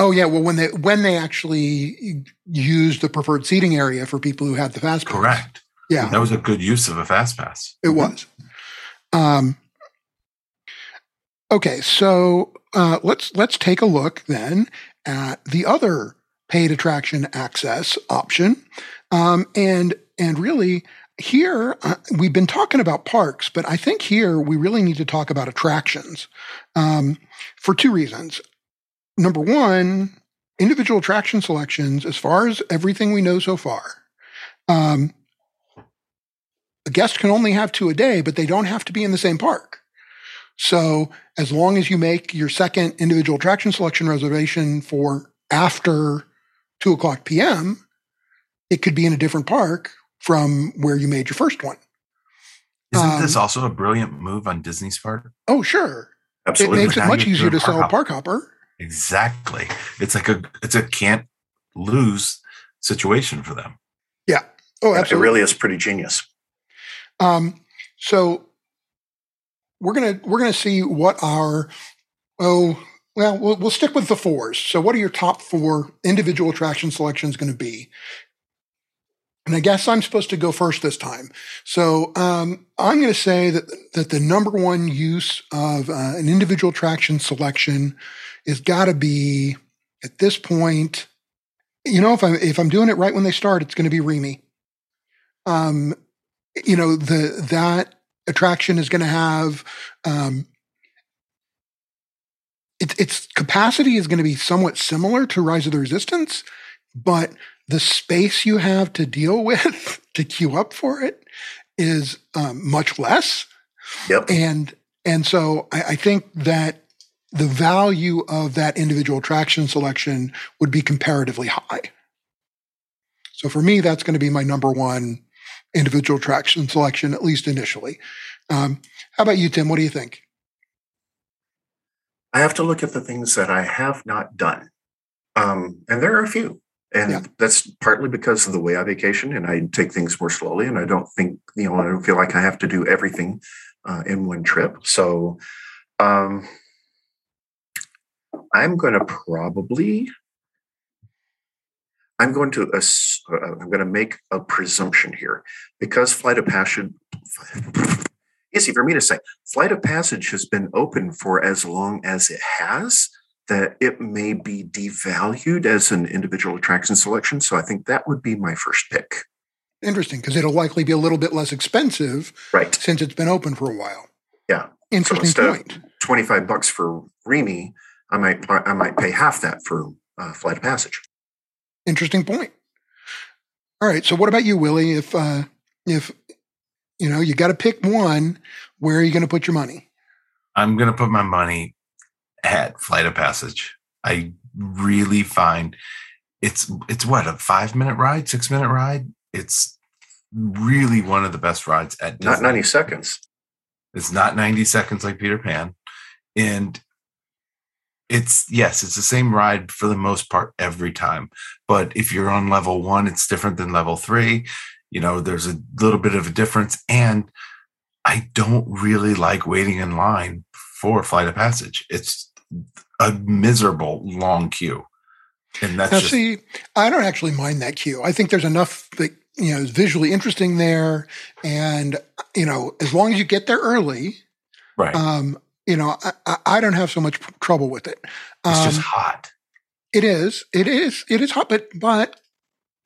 oh yeah, well, when they when they actually used the preferred seating area for people who had the fast pass, Correct. Yeah, That was a good use of a fast pass. it was. Um, okay, so uh, let's let's take a look then at the other paid attraction access option, um, and and really here uh, we've been talking about parks, but I think here we really need to talk about attractions um, for two reasons. Number one, individual attraction selections, as far as everything we know so far. Um, a guest can only have two a day, but they don't have to be in the same park. So as long as you make your second individual attraction selection reservation for after two o'clock PM, it could be in a different park from where you made your first one. Isn't this Um, also a brilliant move on Disney's part? Oh, sure. Absolutely. It makes it much easier to doing sell a park park hopper. Exactly. It's like a it's a can't lose situation for them. Yeah. Oh, Yeah, it really is pretty genius. Um, so we're gonna we're gonna see what our oh well we'll, we'll stick with the fours. So what are your top four individual attraction selections going to be? And I guess I'm supposed to go first this time. So um, I'm going to say that that the number one use of uh, an individual attraction selection is got to be at this point. You know, if I'm if I'm doing it right when they start, it's going to be Remy. Um, you know the that attraction is going to have um, its its capacity is going to be somewhat similar to Rise of the Resistance, but the space you have to deal with to queue up for it is um, much less, Yep. and and so I, I think that the value of that individual attraction selection would be comparatively high. So for me, that's going to be my number one individual traction selection, at least initially. Um, how about you, Tim? What do you think? I have to look at the things that I have not done. Um, and there are a few. And Yeah. that's partly because of the way I vacation and I take things more slowly. And I don't think, you know, I don't feel like I have to do everything uh, in one trip. So um, I'm going to probably, I'm going to, ass- uh, I'm going to make a presumption here because Flight of Passage, easy for me to say, Flight of Passage has been open for as long as it has that it may be devalued as an individual attraction selection. So I think that would be my first pick. Interesting, because it'll likely be a little bit less expensive Right. since it's been open for a while. Yeah. Interesting of- point. 25 bucks for Remy, I might I might pay half that for uh, Flight of Passage. Interesting point. All right. So what about you, Willie? If uh, if you know you got to pick one, where are you going to put your money? I'm gonna put my money at Flight of Passage. I really find it's it's what a five minute ride, six minute ride. It's really one of the best rides at Disney. Not 90 seconds. It's not 90 seconds like Peter Pan. And it's yes, it's the same ride for the most part every time. But if you're on level one, it's different than level three. You know, there's a little bit of a difference. And I don't really like waiting in line for Flight of Passage. It's a miserable long queue. And that's Now, just see, I don't actually mind that queue. I think there's enough that you know is visually interesting there, and you know, as long as you get there early, right. um, you know, I, I- don't have so much trouble with it. it's Um, just hot. It is. It is. It is hot, but but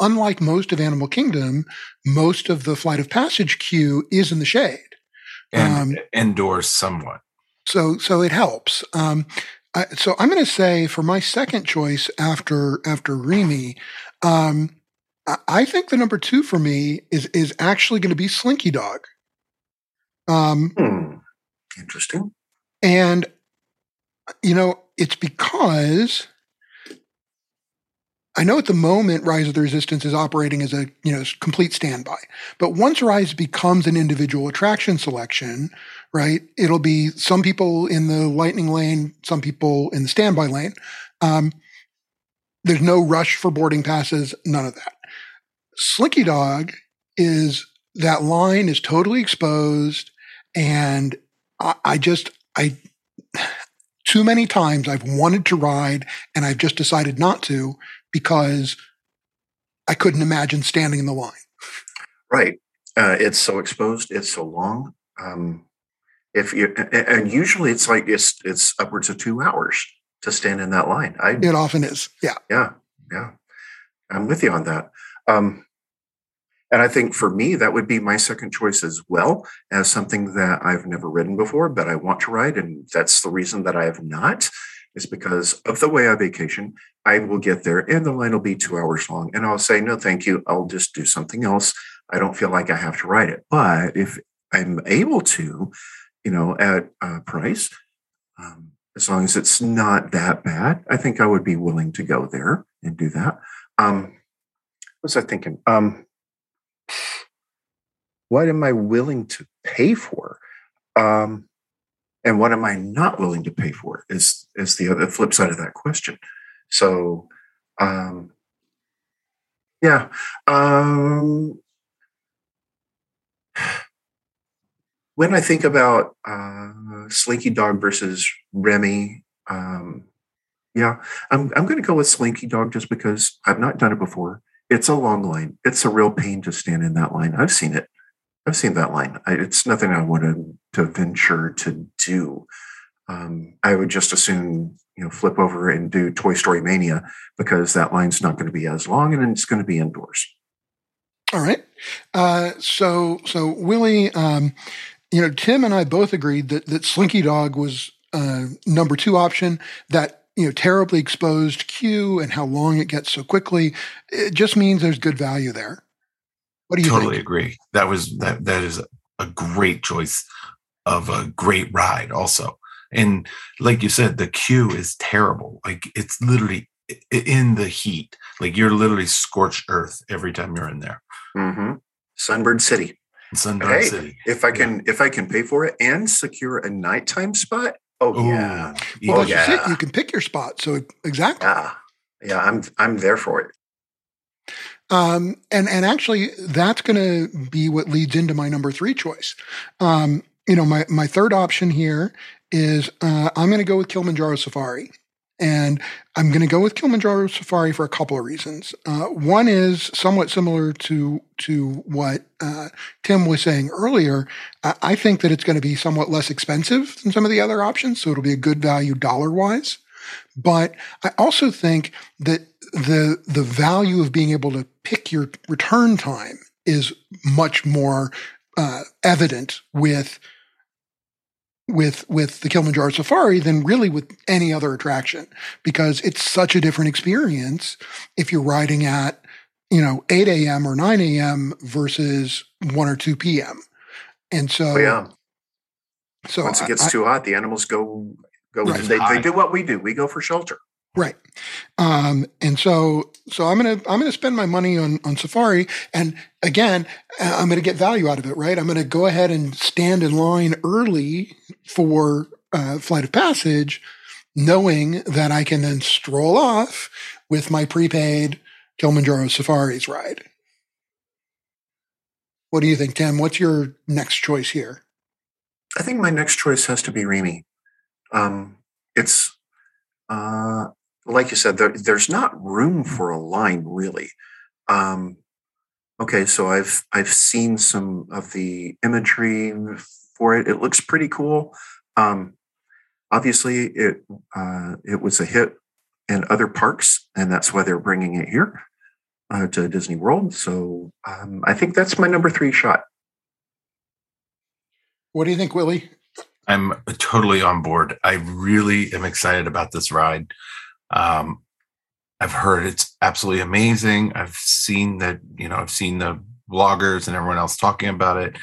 unlike most of Animal Kingdom, most of the Flight of Passage queue is in the shade. And um, indoors somewhat. So so it helps. Um, I, so I'm going to say for my second choice after after Remy, um, I, I think the number two for me is is actually going to be Slinky Dog. Um, Hmm. Interesting. And you know it's because I know at the moment Rise of the Resistance is operating as a you know complete standby, but once Rise becomes an individual attraction selection, right? It'll be some people in the lightning lane, some people in the standby lane. Um, there's no rush for boarding passes, none of that. Slinky Dog is that line is totally exposed. And I, I just, I, too many times I've wanted to ride and I've just decided not to because I couldn't imagine standing in the line. Right. Uh, it's so exposed. It's so long. Um, if you and usually it's like it's it's upwards of two hours to stand in that line. I it often is. Yeah. Yeah. Yeah. I'm with you on that. Um, and I think for me, that would be my second choice as well as something that I've never ridden before, but I want to ride. And that's the reason that I have not, is because of the way I vacation. I will get there and the line will be two hours long. And I'll say, no, thank you. I'll just do something else. I don't feel like I have to ride it. But if I'm able to, you know, at a price, um, as long as it's not that bad, I think I would be willing to go there and do that. Um, what was I thinking? Um, what am I willing to pay for? Um, and what am I not willing to pay for is is the other flip side of that question. So, um, yeah, um, when I think about uh, Slinky Dog versus Remy, um, yeah, I'm I'm going to go with Slinky Dog just because I've not done it before. It's a long line. It's a real pain to stand in that line. I've seen it. I've seen that line. I, it's nothing I wanted to, venture to do. Um, I would just assume you know flip over and do Toy Story Mania because that line's not going to be as long and it's going to be indoors. All right. Uh, so so Willie, um, you know, Tim and I both agreed that that Slinky Dog was uh, number two option. That you know, terribly exposed queue and how long it gets so quickly. It just means there's good value there. What do you totally think? agree. That was that that is a great choice of a great ride also. And like you said, the queue is terrible. Like it's literally in the heat. Like you're literally scorched earth every time you're in there. Mm-hmm. Sunbird City. Sunbird hey, City. If I can, yeah. if I can pay for it and secure a nighttime spot, oh Ooh, yeah, well, oh, yeah. It. You can pick your spot. So exactly. Yeah, yeah. I'm I'm there for it. Um, and and actually, that's going to be what leads into my number three choice. Um, you know, my my third option here is uh, I'm going to go with Kilimanjaro Safari. And I'm going to go with Kilimanjaro Safari for a couple of reasons. Uh, one is somewhat similar to to what uh, Tim was saying earlier. I, I think that it's going to be somewhat less expensive than some of the other options, so it'll be a good value dollar wise. But I also think that the the value of being able to pick your return time is much more uh, evident with with with the Kilimanjaro Safari than really with any other attraction because it's such a different experience if you're riding at you know 8 a.m. or 9 a.m. versus 1 or 2 p.m. And so oh, yeah. So once it gets I, too hot, the animals go go. Right. They, they do what we do. We go for shelter. Right. Um, and so, so I'm going to, I'm going to spend my money on, on Safari. And again, I'm going to get value out of it, right? I'm going to go ahead and stand in line early for uh, Flight of Passage, knowing that I can then stroll off with my prepaid Kilimanjaro Safaris ride. What do you think, Tim? What's your next choice here? I think my next choice has to be Remy. Um, it's uh, like you said, there, there's not room for a line really. Um, okay, so I've I've seen some of the imagery for it. It looks pretty cool. Um, obviously, it uh, it was a hit in other parks, and that's why they're bringing it here uh, to Disney World. So um, I think that's my number three shot. What do you think, Willie? I'm totally on board. I really am excited about this ride. Um, I've heard it's absolutely amazing. I've seen that, you know, I've seen the bloggers and everyone else talking about it.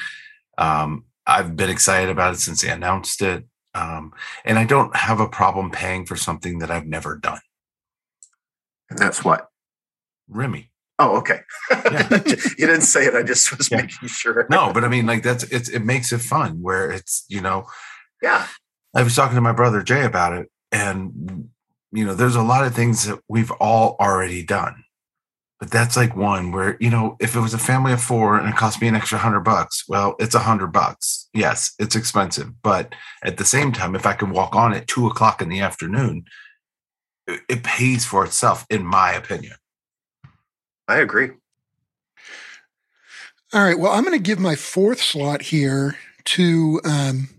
Um, I've been excited about it since they announced it. Um, and I don't have a problem paying for something that I've never done. And that's what? Remy. Oh, okay. Yeah. you didn't say it. I just was yeah. making sure. no, but I mean, like that's it's it makes it fun where it's you know. Yeah. I was talking to my brother Jay about it, and you know, there's a lot of things that we've all already done. But that's like one where, you know, if it was a family of four and it cost me an extra hundred bucks, well, it's a hundred bucks. Yes, it's expensive. But at the same time, if I can walk on at two o'clock in the afternoon, it, it pays for itself, in my opinion. I agree. All right. Well, I'm going to give my fourth slot here to um,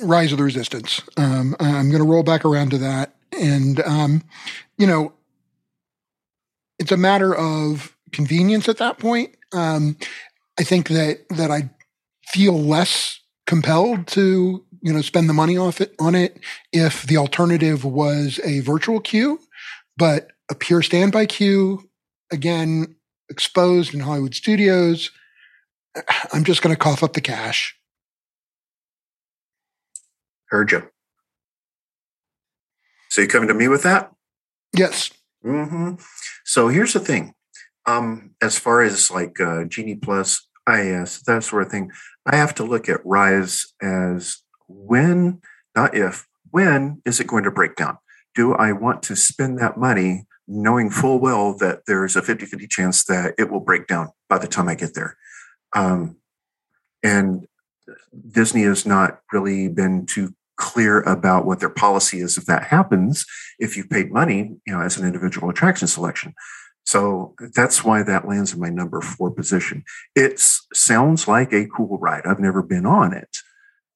Rise of the Resistance. Um, I'm going to roll back around to that. And, um, you know, it's a matter of convenience at that point. Um, I think that that I feel less compelled to you know spend the money off it on it if the alternative was a virtual queue, but a pure standby queue again exposed in Hollywood studios. I'm just going to cough up the cash. Heard you. So you coming to me with that? Yes. Mm-hmm. So here's the thing. Um, as far as like uh, Genie Plus, IS, that sort of thing, I have to look at Rise as when, not if, when is it going to break down? Do I want to spend that money knowing full well that there's a 50 50 chance that it will break down by the time I get there? Um, and Disney has not really been too clear about what their policy is if that happens if you've paid money you know as an individual attraction selection. So that's why that lands in my number four position. It sounds like a cool ride. I've never been on it.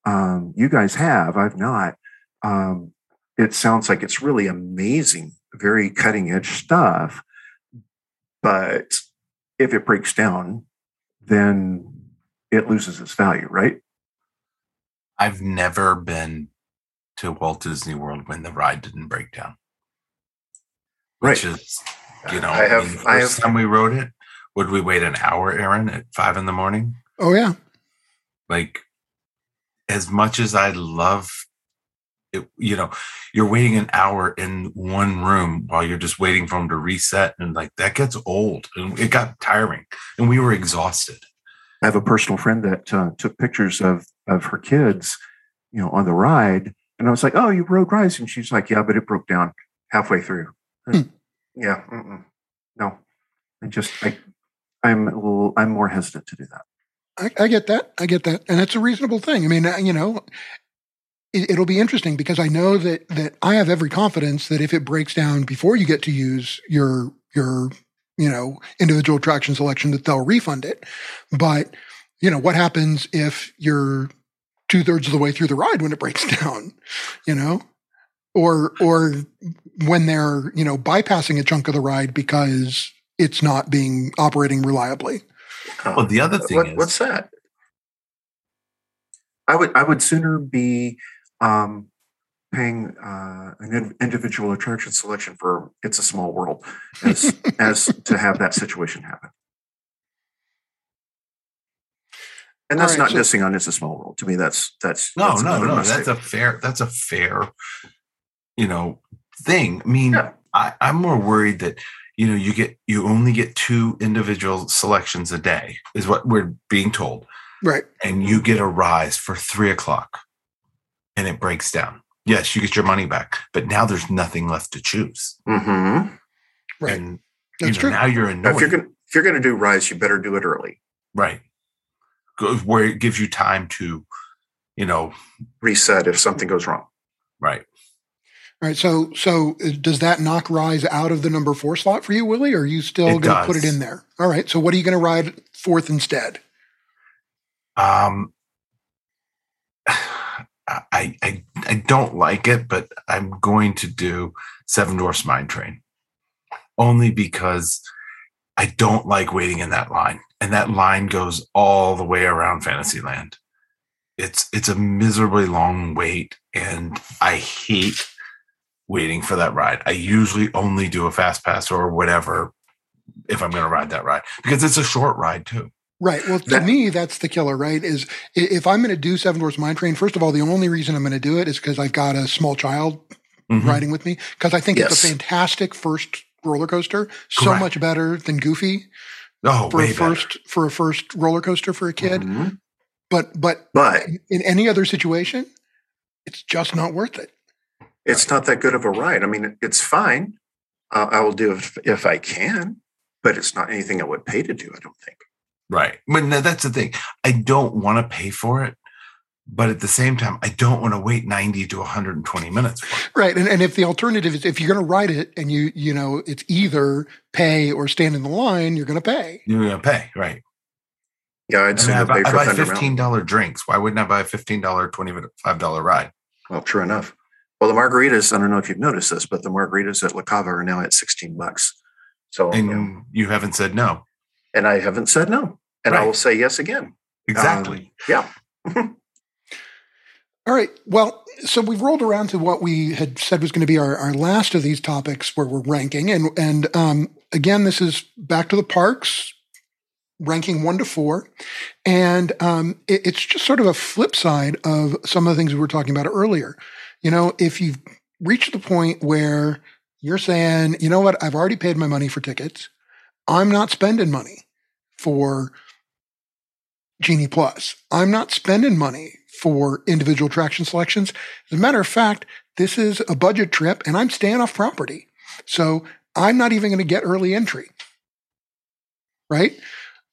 Um, you guys have i've not. Um, it sounds like it's really amazing very cutting edge stuff but if it breaks down then it loses its value right? I've never been to Walt Disney World when the ride didn't break down. Which Right. is, you know, I have- I mean, the I first have- time we rode it, would we wait an hour, Aaron, at five in the morning? Oh yeah. Like, as much as I love it, you know, you're waiting an hour in one room while you're just waiting for them to reset, and like that gets old, and it got tiring, and we were exhausted. I have a personal friend that uh, took pictures of of her kids, you know, on the ride, and I was like, "Oh, you rode Rise?" And she's like, "Yeah, but it broke down halfway through." Hmm. Yeah, mm-mm. no, I just I, I'm a little, I'm more hesitant to do that. I, I get that. I get that, and it's a reasonable thing. I mean, uh, you know, it, it'll be interesting because I know that that I have every confidence that if it breaks down before you get to use your your you know individual attraction selection, that they'll refund it. But you know, what happens if you're two thirds of the way through the ride when it breaks down? You know, or or when they're you know bypassing a chunk of the ride because it's not being operating reliably. Well, the other thing what, is- what's that? I would I would sooner be um, paying uh, an individual attraction selection for "It's a Small World" as as to have that situation happen. And that's All not right, so- dissing on "It's a Small World." To me, that's that's No, that's no, no. mistake. That's a fair. That's a fair, you know, thing. I mean, Yeah. I, I'm more worried that you know you get you only get two individual selections a day is what we're being told, Right. and you get a rise for three o'clock, and it breaks down. Yes, you get your money back, but now there's nothing left to choose, Mhm. Right. and you That's know, true. now you're Now, if you're annoyed, going if you're going to do rise, you better do it early. right? Go- Where it gives you time to, you know, Reset if something goes wrong. right. All right. So, so uh, does that knock Rise out of the number four slot for you, Willie? Or are you still going to put it in there? All right. So, what are you going to ride fourth instead? Um, I, I I don't like it, but I'm going to do Seven Dwarfs Mine Train only because I don't like waiting in that line, and that line goes all the way around Fantasyland. It's it's a miserably long wait, and I hate waiting for that ride. I usually only do a fast pass or whatever if I'm going to ride that ride because it's a short ride too. Right. Well, to That- me, that's the killer, right? Is if I'm going to do Seven Dwarfs Mine Train, first of all, the only reason I'm going to do it is because I've got a small child Mhm. riding with me. Because I think it's a fantastic first roller coaster, so Correct. much better than Goofy Oh, for way a better. first for a first roller coaster for a kid. Mhm. But but But in any other situation, it's just not worth it. It's not that good of a ride. I mean, it's fine. Uh, I will do it if, if I can, but it's not anything I would pay to do. I don't think. Right. But no, that's the thing. I don't want to pay for it. But at the same time, I don't want to wait 90 to 120 minutes. Right. And, and if the alternative is if you're going to ride it and you, you know, it's either pay or stand in the line, you're going to pay. You're going to pay. Right. Yeah, I'd I, mean, sooner I, buy, pay I for buy $15 drinks. Why wouldn't I buy a $15, $25 ride? Well, true enough. Well, the margaritas, I don't know if you've noticed this, but the margaritas at La Cava are now at 16 bucks. So, And you know, you haven't said no. and I haven't said no. And I will say yes again. Exactly. Um, yeah. All right. Well, so we've rolled around to what we had said was going to be our, our last of these topics where we're ranking. And, and um, again, this is back to the parks, ranking one to four. And um, it, it's just sort of a flip side of some of the things we were talking about earlier. You know, if you've reached the point where you're saying, you know what, I've already paid my money for tickets, I'm not spending money for Genie Plus. I'm not spending money for individual attraction selections. As a matter of fact, this is a budget trip and I'm staying off property. So I'm not even going to get early entry. Right?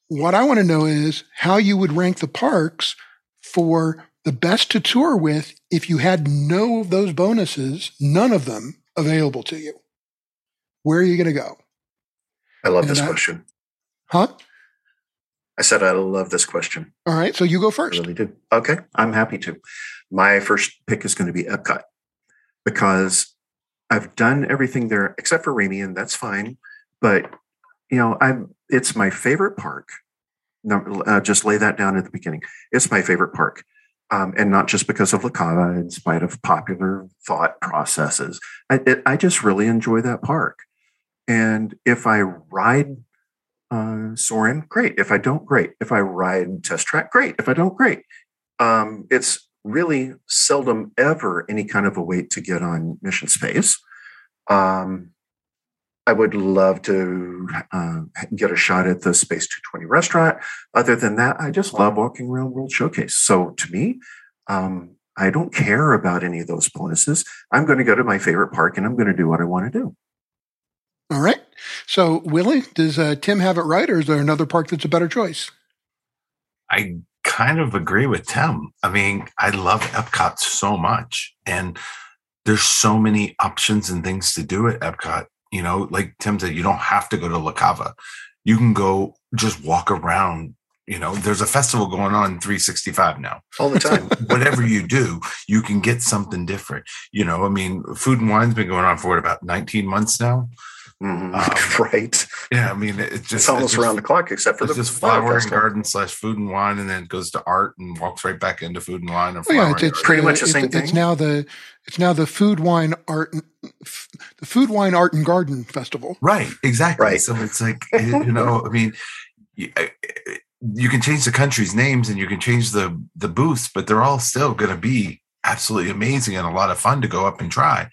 What I want to know is how you would rank the parks for the best to tour with if you had no of those bonuses, none of them available to you. Where are you going to go? I love And this I- question. Huh? I said I love this question. All right. So you go I first. really do. Okay, I'm happy to. My first pick is going to be Epcot because I've done everything there except for Remy, and that's fine. But you know, I'm it's my favorite park. No, uh, just lay that down at the beginning. It's my favorite park, um, and not just because of La Cava, in spite of popular thought processes. I, it, I just really enjoy that park. And if I ride uh, Soarin', great. If I don't, great. If I ride Test Track, great. If I don't, great. Um, it's really seldom ever any kind of a wait to get on mission space. Um, I would love to uh, get a shot at the Space 220 restaurant. Other than that, I just love walking around World Showcase. So to me, um, I don't care about any of those bonuses. I'm going to go to my favorite park and I'm going to do what I want to do. All right. So, Willie, does uh, Tim have it right, or is there another park that's a better choice? I kind of agree with Tim. I mean, I love Epcot so much, and there's so many options and things to do at Epcot. You know, like Tim said, you don't have to go to La Cava. You can go just walk around. You know, there's a festival going on 365 now. All the time. Whatever you do, you can get something different. You know, I mean, food and wine's been going on for what, about 19 months now. Mhm. Um, right. Yeah, I mean, it just It's almost just- around the clock, except for it's the just flower flower and garden slash food and wine, and then it goes to art and walks right back into food and wine or Oh, flower. yeah, it's, it's garden. Pretty much the it's- same It's thing. now the it's now the food wine art and- f- the food wine art and garden festival. right, exactly. Right. So it's like you know, I mean, you, you can change the country's names and you can change the the booths, but they're all still going to be absolutely amazing and a lot of fun to go up and try.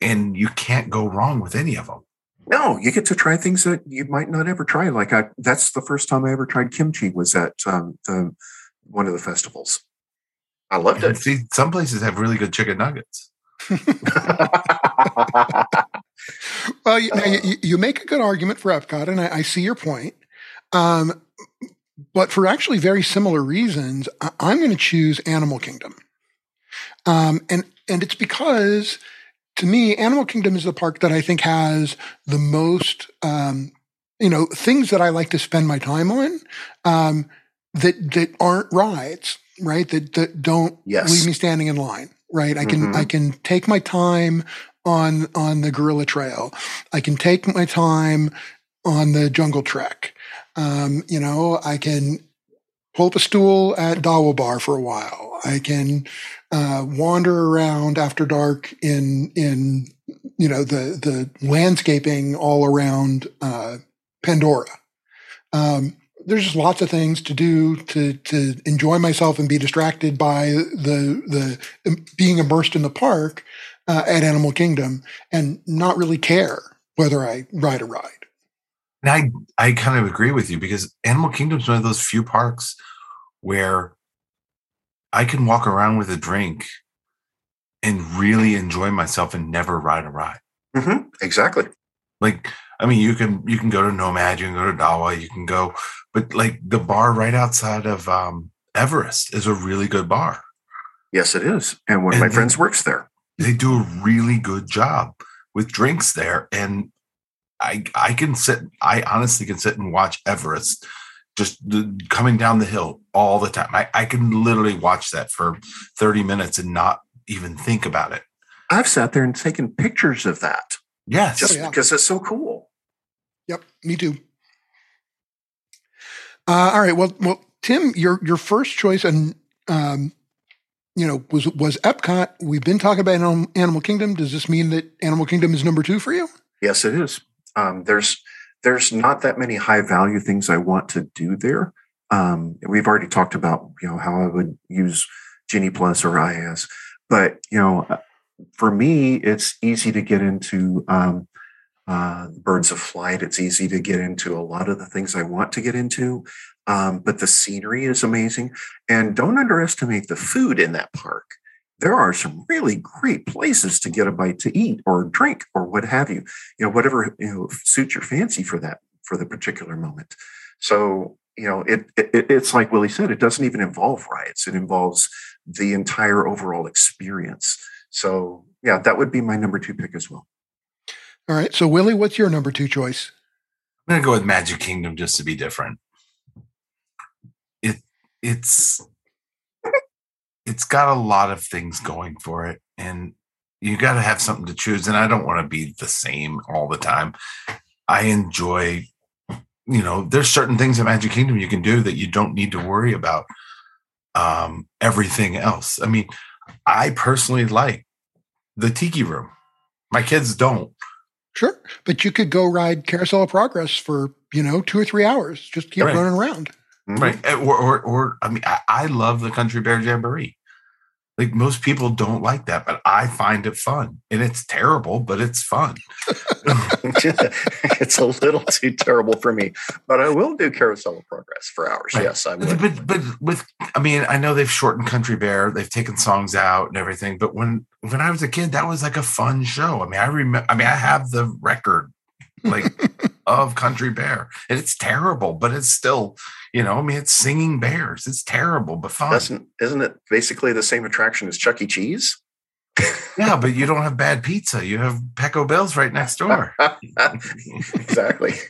And you can't go wrong with any of them. No, you get to try things that you might not ever try. Like I, that's the first time I ever tried kimchi was at um, the one of the festivals. I loved And it. see, some places have really good chicken nuggets. Well, you, now, you, you make a good argument for Epcot, and I, I see your point. Um, but for actually very similar reasons, I, I'm going to choose Animal Kingdom. Um, and and it's because to me, Animal Kingdom is the park that I think has the most, um, you know, things that I like to spend my time on um, that that aren't rides, right? That that don't Yes. leave me standing in line, right? I can Mhm. I can take my time on on the Gorilla Trail. I can take my time on the Jungle Trek. Um, you know, I can pull up a stool at Dawa Bar for a while. I can uh, wander around after dark in in you know the the landscaping all around uh, Pandora. Um, there's just lots of things to do to to enjoy myself and be distracted by the the um, being immersed in the park uh, at Animal Kingdom and not really care whether I ride a ride. And I I kind of agree with you because Animal Kingdom is one of those few parks where I can walk around with a drink and really enjoy myself and never ride a ride. Mm-hmm. Exactly. Like, I mean, you can you can go to Nomad, you can go to Dawa, you can go, but like the bar right outside of um, Everest is a really good bar. Yes, it is. And one of my they- friends works there. They do a really good job with drinks there, and I I can sit. I honestly can sit and watch Everest just the, coming down the hill all the time. I, I can literally watch that for thirty minutes and not even think about it. I've sat there and taken pictures of that Yes, just yeah. because it's so cool. Yep, me too. Uh, all right, well, well, Tim, your your first choice and um, you know was was Epcot. We've been talking about Animal, Animal Kingdom. Does this mean that Animal Kingdom is number two for you? Yes, it is. Um, there's there's not that many high value things I want to do there. Um, we've already talked about you know how I would use Genie Plus or IS, but you know uh, for me it's easy to get into um, uh, Birds of Flight. It's easy to get into a lot of the things I want to get into, um, but the scenery is amazing. And don't underestimate the food in that park. There are some really great places to get a bite to eat or drink or what have you. You know, whatever you know suits your fancy for that for the particular moment. So you know, it, it it's like Willie said. It doesn't even involve riots. It involves the entire overall experience. So yeah, that would be my number two pick as well. All right, so Willie, what's your number two choice? I'm gonna go with Magic Kingdom just to be different. It it's it's got a lot of things going for it, and you got to have something to choose. And I don't want to be the same all the time. I enjoy, you know, there's certain things at Magic Kingdom you can do that you don't need to worry about um, everything else. I mean, I personally like the Tiki Room. My kids don't. Sure, but you could go ride Carousel of Progress for you know two or three hours. Just keep Right. running around. Right or, or or i mean I, I love the country bear jamboree like most people don't like that but i find it fun and it's terrible but it's fun it's a little too terrible for me, but I will do Carousel of Progress for hours. Right. Yes, I would. but but with i mean i know they've shortened country bear they've taken songs out and everything but when when i was a kid that was like a fun show i mean i remember i mean i have the record like of country bear and it's terrible but it's still you know i mean it's singing bears it's terrible but fun Doesn't isn't it basically the same attraction as Chuck E. Cheese? yeah but you don't have bad pizza you have Pecos Bill's right next door exactly.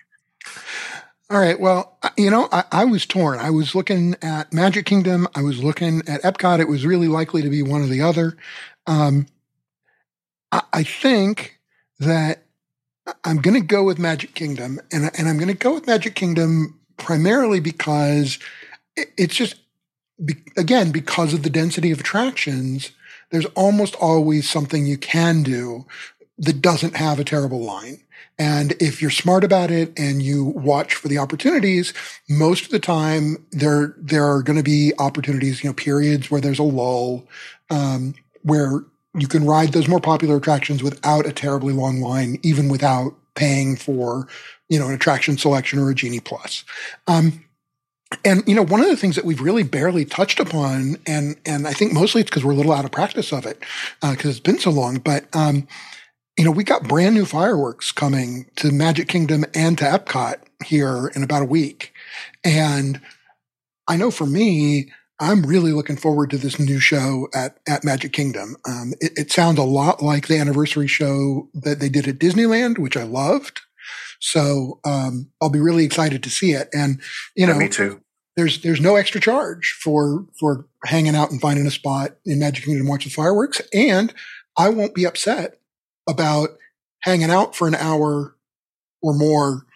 All right. Well, you know, I, I was torn. I was looking at Magic Kingdom. I was looking at Epcot. It was really likely to be one or the other. Um, I, I think that I'm going to go with Magic Kingdom, and and I'm going to go with Magic Kingdom primarily because it's just again because of the density of attractions. There's almost always something you can do that doesn't have a terrible line. And if you're smart about it and you watch for the opportunities, most of the time there there are going to be opportunities, you know, periods where there's a lull, um, where you can ride those more popular attractions without a terribly long line, even without paying for, you know, an attraction selection or a genie plus. Um, and you know, one of the things that we've really barely touched upon, and and I think mostly it's because we're a little out of practice of it, because it's been so long. But um, you know, we got brand new fireworks coming to Magic Kingdom and to Epcot here in about a week. And I know for me, I'm really looking forward to this new show at, at Magic Kingdom. Um, it, it sounds a lot like the anniversary show that they did at Disneyland, which I loved. So um, I'll be really excited to see it. And you Yeah, know, me too. there's there's no extra charge for for hanging out and finding a spot in Magic Kingdom watching the fireworks, and I won't be upset about hanging out for an hour or more,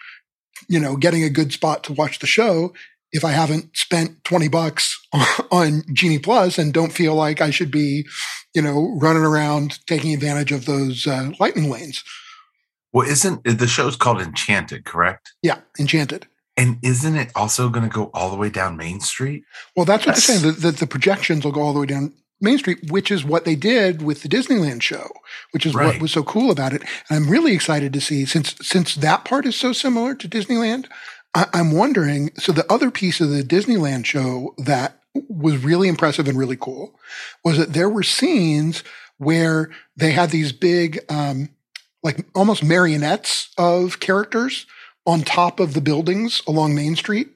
you know, getting a good spot to watch the show if I haven't spent 20 bucks on Genie Plus and don't feel like I should be, you know, running around taking advantage of those uh, lightning lanes. Well isn't the show's called enchanted correct Yeah, Enchanted. And isn't it also going to go all the way down Main Street? Well, that's what Yes. they're saying. That the, the projections will go all the way down Main Street, which is what they did with the Disneyland show, which is what was so cool about it. And I'm really excited to see since since that part is so similar to Disneyland. I, I'm wondering. So the other piece of the Disneyland show that was really impressive and really cool was that there were scenes where they had these big, um, like almost marionettes of characters on top of the buildings along Main Street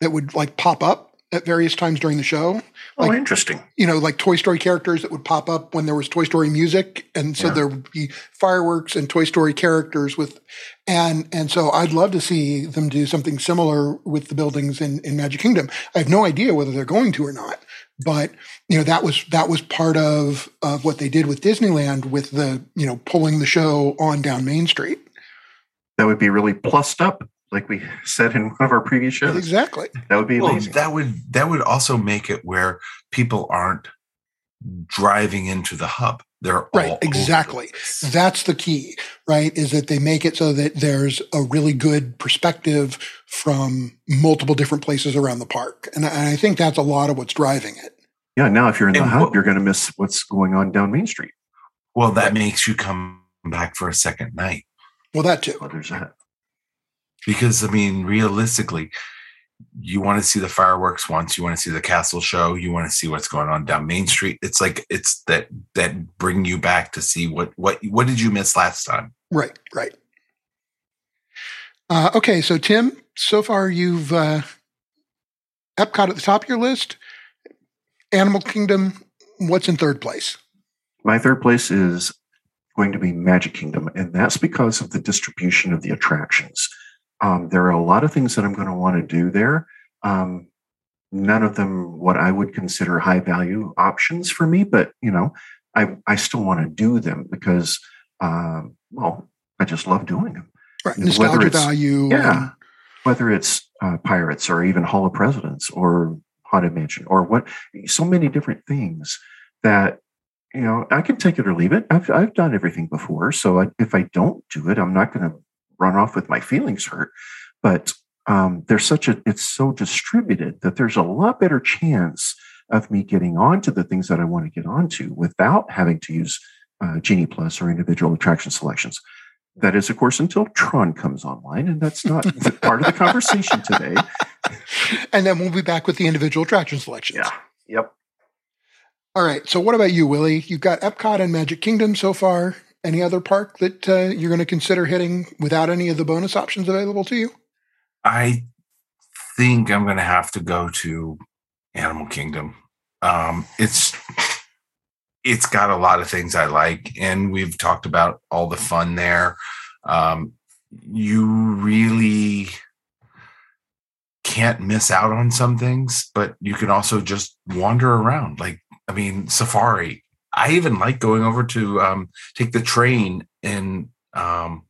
that would like pop up at various times during the show. Oh, Like- interesting. You know, like Toy Story characters that would pop up when there was Toy Story music, and so Yeah. there would be fireworks and Toy Story characters with, and and so I'd love to see them do something similar with the buildings in in Magic Kingdom. I have no idea whether they're going to or not, but you know that was that was part of of what they did with Disneyland with the you know pulling the show on down Main Street. That would be really plussed up, like we said in one of our previous shows. Exactly. That would be Well, amazing. that would that would also make it where people aren't driving into the hub. They're all Right, over exactly. place. That's the key, right? Is that they make it so that there's a really good perspective from multiple different places around the park. And I, think that's a lot of what's driving it. yeah, now if you're in the And hub, what- you're going to miss what's going on down Main Street. Well, that makes you come back for a second night Well, that too. Well, there's that. because I mean, realistically, you want to see the fireworks once. You want to see the castle show. You want to see what's going on down Main Street. It's like it's that that bring you back to see what what what did you miss last time. Right, right. Uh, okay, so Tim, so far you've uh, Epcot at the top of your list. Animal Kingdom, what's in third place? My third place is going to be Magic Kingdom, and that's because of the distribution of the attractions. Um, there are a lot of things that I'm going to want to do there. Um, none of them what I would consider high value options for me, but you know, I I still want to do them because, um, well, I just love doing them. Right, Whether nostalgia it's- value. Yeah. and- whether it's uh, pirates or even Hall of Presidents or Haunted Mansion or what, so many different things that you know I can take it or leave it. I've I've done everything before, so I, if I don't do it, I'm not going to run off with my feelings hurt. But um, there's such a it's so distributed that there's a lot better chance of me getting onto the things that I want to get onto without having to use uh, Genie Plus or individual attraction selections. That is, of course, until Tron comes online, and that's not part of the conversation today. and then we'll be back with the individual attraction selections. Yeah. Yep. All right. So, what about you, Willie? You've got Epcot and Magic Kingdom so far. Any other park that uh, you're going to consider hitting without any of the bonus options available to you? I think I'm going to have to go to Animal Kingdom. Um, it's it's got a lot of things I like, and we've talked about all the fun there. Um, you really can't miss out on some things, but you can also just wander around. Like, I mean, Safari. I even like going over to um, take the train in um,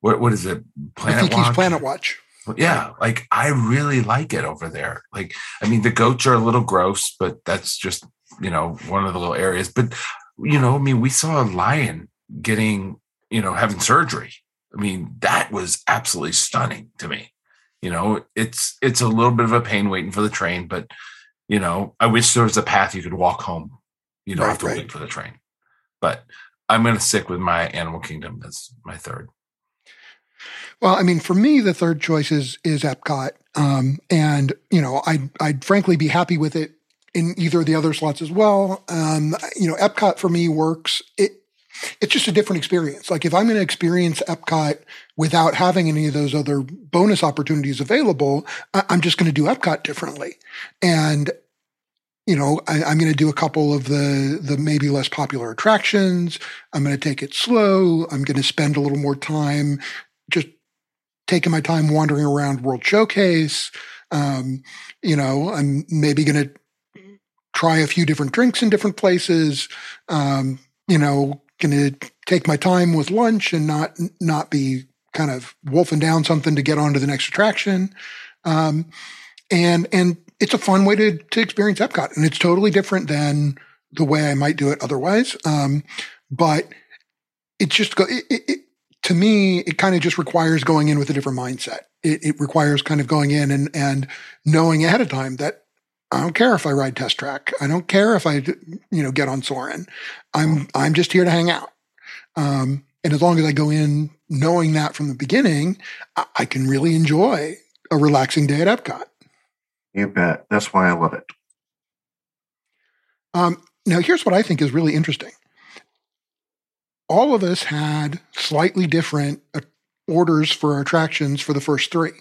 what what is it? I think he's Watch? Planet Watch. yeah like i really like it over there like i mean the goats are a little gross but that's just you know one of the little areas but you know i mean we saw a lion getting you know having surgery i mean that was absolutely stunning to me you know it's it's a little bit of a pain waiting for the train but you know i wish there was a path you could walk home you don't Right, have to right. wait for the train but i'm going to stick with my animal kingdom as my third Well, I mean, for me, the third choice is is Epcot, um, and you know, I'd I'd frankly be happy with it in either of the other slots as well. Um, you know, Epcot for me works. It it's just a different experience. Like if I'm going to experience Epcot without having any of those other bonus opportunities available, I, I'm just going to do Epcot differently, and you know, I, I'm going to do a couple of the the maybe less popular attractions. I'm going to take it slow. I'm going to spend a little more time just taking my time wandering around World Showcase. Um, you know, I'm maybe going to try a few different drinks in different places. Um, you know, going to take my time with lunch and not not be kind of wolfing down something to get onto the next attraction. Um, and and it's a fun way to to experience Epcot, and it's totally different than the way I might do it otherwise. Um, but it's just go. It, it, it, to me, it kind of just requires going in with a different mindset. It, it requires kind of going in and and knowing ahead of time that I don't care if I ride test track. I don't care if I you know get on Soarin'. I'm I'm just here to hang out. Um, and as long as I go in knowing that from the beginning, I, I can really enjoy a relaxing day at Epcot. You bet. That's why I love it. Um, now, here's what I think is really interesting. all of us had slightly different uh, orders for our attractions for the first three.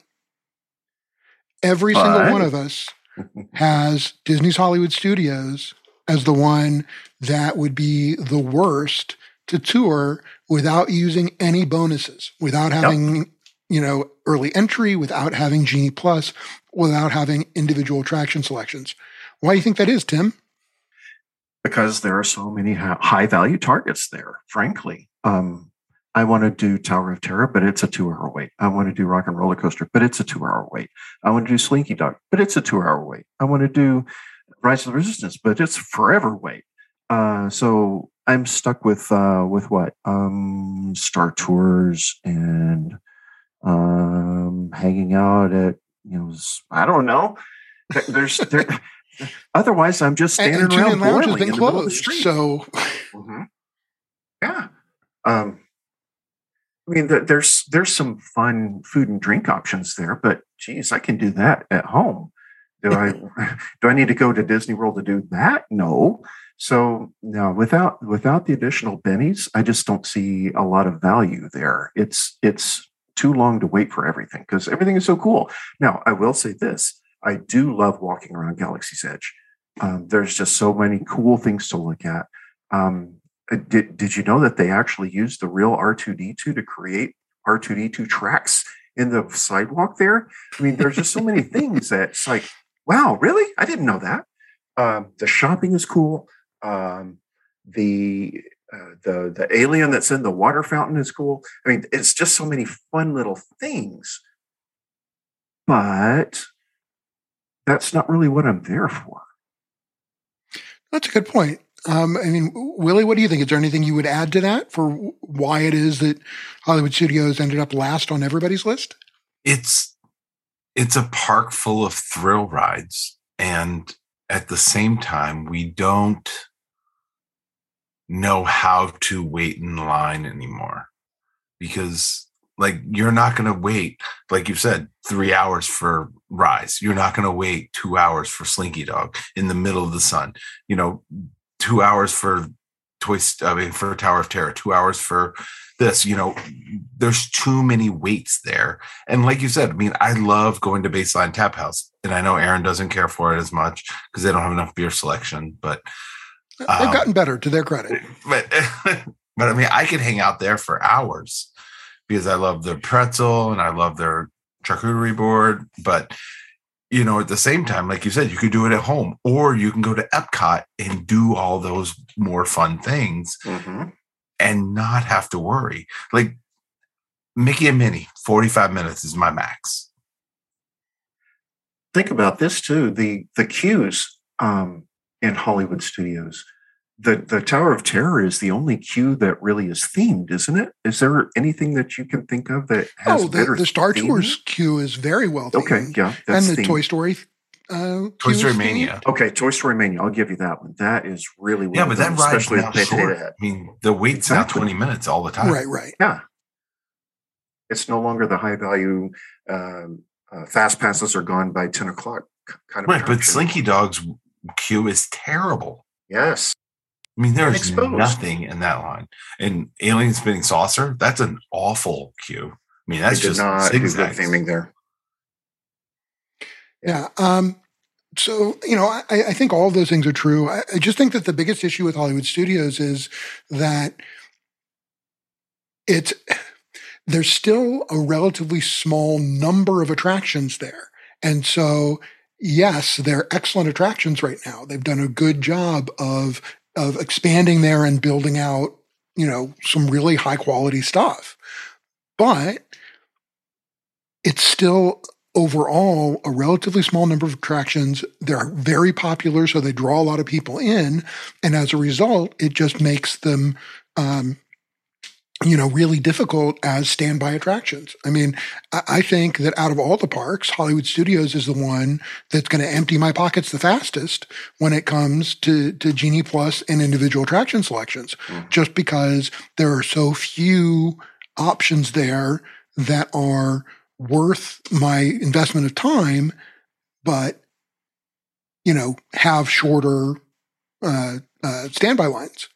Every single one of us has Disney's Hollywood Studios as the one that would be the worst to tour without using any bonuses, without having, you know, early entry, without having Genie Plus, without having individual attraction selections. Why do you think that is, Tim? because there are so many high value targets there, frankly. Um, I want to do Tower of Terror, but it's a two hour wait. I want to do Rock and Roller Coaster, but it's a two hour wait. I want to do Slinky Dog, but it's a two hour wait. I want to do Rise of the Resistance, but it's forever wait. Uh, so I'm stuck with uh, with what um, Star Tours and um, hanging out at you know I don't know. There's there. Otherwise, I'm just standing and Tune around Lounge has boiling been in the middle of the closed. street. So hmm Yeah. Um, I mean, th- there's there's some fun food and drink options there, but geez, I can do that at home. Do I do I need to go to Disney World to do that? No. So no, without without the additional bennies, I just don't see a lot of value there. It's it's too long to wait for everything because everything is so cool. Now, I will say this: I do love walking around Galaxy's Edge. Um, there's just so many cool things to look at. Um, uh, did, did you know that they actually used the real R2D2 to create R2D2 tracks in the sidewalk there? I mean, there's just so many things that it's like, wow, really? I didn't know that. Um, the shopping is cool. Um, the uh, the the alien that's in the water fountain is cool. I mean, it's just so many fun little things. But that's not really what I'm there for. that's a good point. Um, I mean, Willie, what do you think? Is there anything you would add to that for why it is that Hollywood Studios ended up last on everybody's list? it's it's a park full of thrill rides and at the same time we don't know how to wait in line anymore because like you're not going to wait like you said 3 hours for rise you're not going to wait 2 hours for slinky dog in the middle of the sun you know 2 hours for toy i mean for tower of terror 2 hours for this you know there's too many waits there and like you said, I mean, I love going to Baseline Tap House, and I know Aaron doesn't care for it as much because they don't have enough beer selection. But, They've Um, gotten better to their credit. but, but I mean, I could hang out there for hours because I love their pretzel and I love their charcuterie board. But you know, at the same time, like you said, you could do it at home, or you can go to Epcot and do all those more fun things and not have to worry. Like Mickey and Minnie, 45 minutes is my max. think about this too the the queues um, in Hollywood studios. The the Tower of Terror is the only queue that really is themed, isn't it? Is there anything that you can think of that has Oh, the, better the Star theming? Tours queue is very well themed. Okay, yeah, and the themed. Toy Story uh, Toy Story. Mania. Okay, Toy Story Mania. I'll give you that one. That is really well Yeah, but that done, ride's especially now if short. I mean, the wait's Exactly. now 20 minutes all the time. Right, right. Yeah, it's no longer the high value um, uh, fast passes are gone by ten o'clock kind of Right, but. Slinky Dog's queue is terrible. Yes, I mean, there's nothing in that line. And Alien Spinning Saucer, that's an awful queue. I mean, that's just not do good zigzags. theming there. Yeah. Um, so, you know, I, I think all of those things are true. I, I just think that the biggest issue with Hollywood studios is that it's there's still a relatively small number of attractions there. And so, yes, they're excellent attractions right now. They've done a good job of of expanding there and building out, you know, some really high quality stuff. But it's still overall a relatively small number of attractions. They're very popular, so they draw a lot of people in, and as a result, it just makes them, um, you know, really difficult as standby attractions. I mean, I, think that out of all the parks, Hollywood Studios is the one that's going to empty my pockets the fastest when it comes to to Genie Plus and individual attraction selections, Mhm. just because there are so few options there that are worth my investment of time, but you know, have shorter uh, uh, standby lines.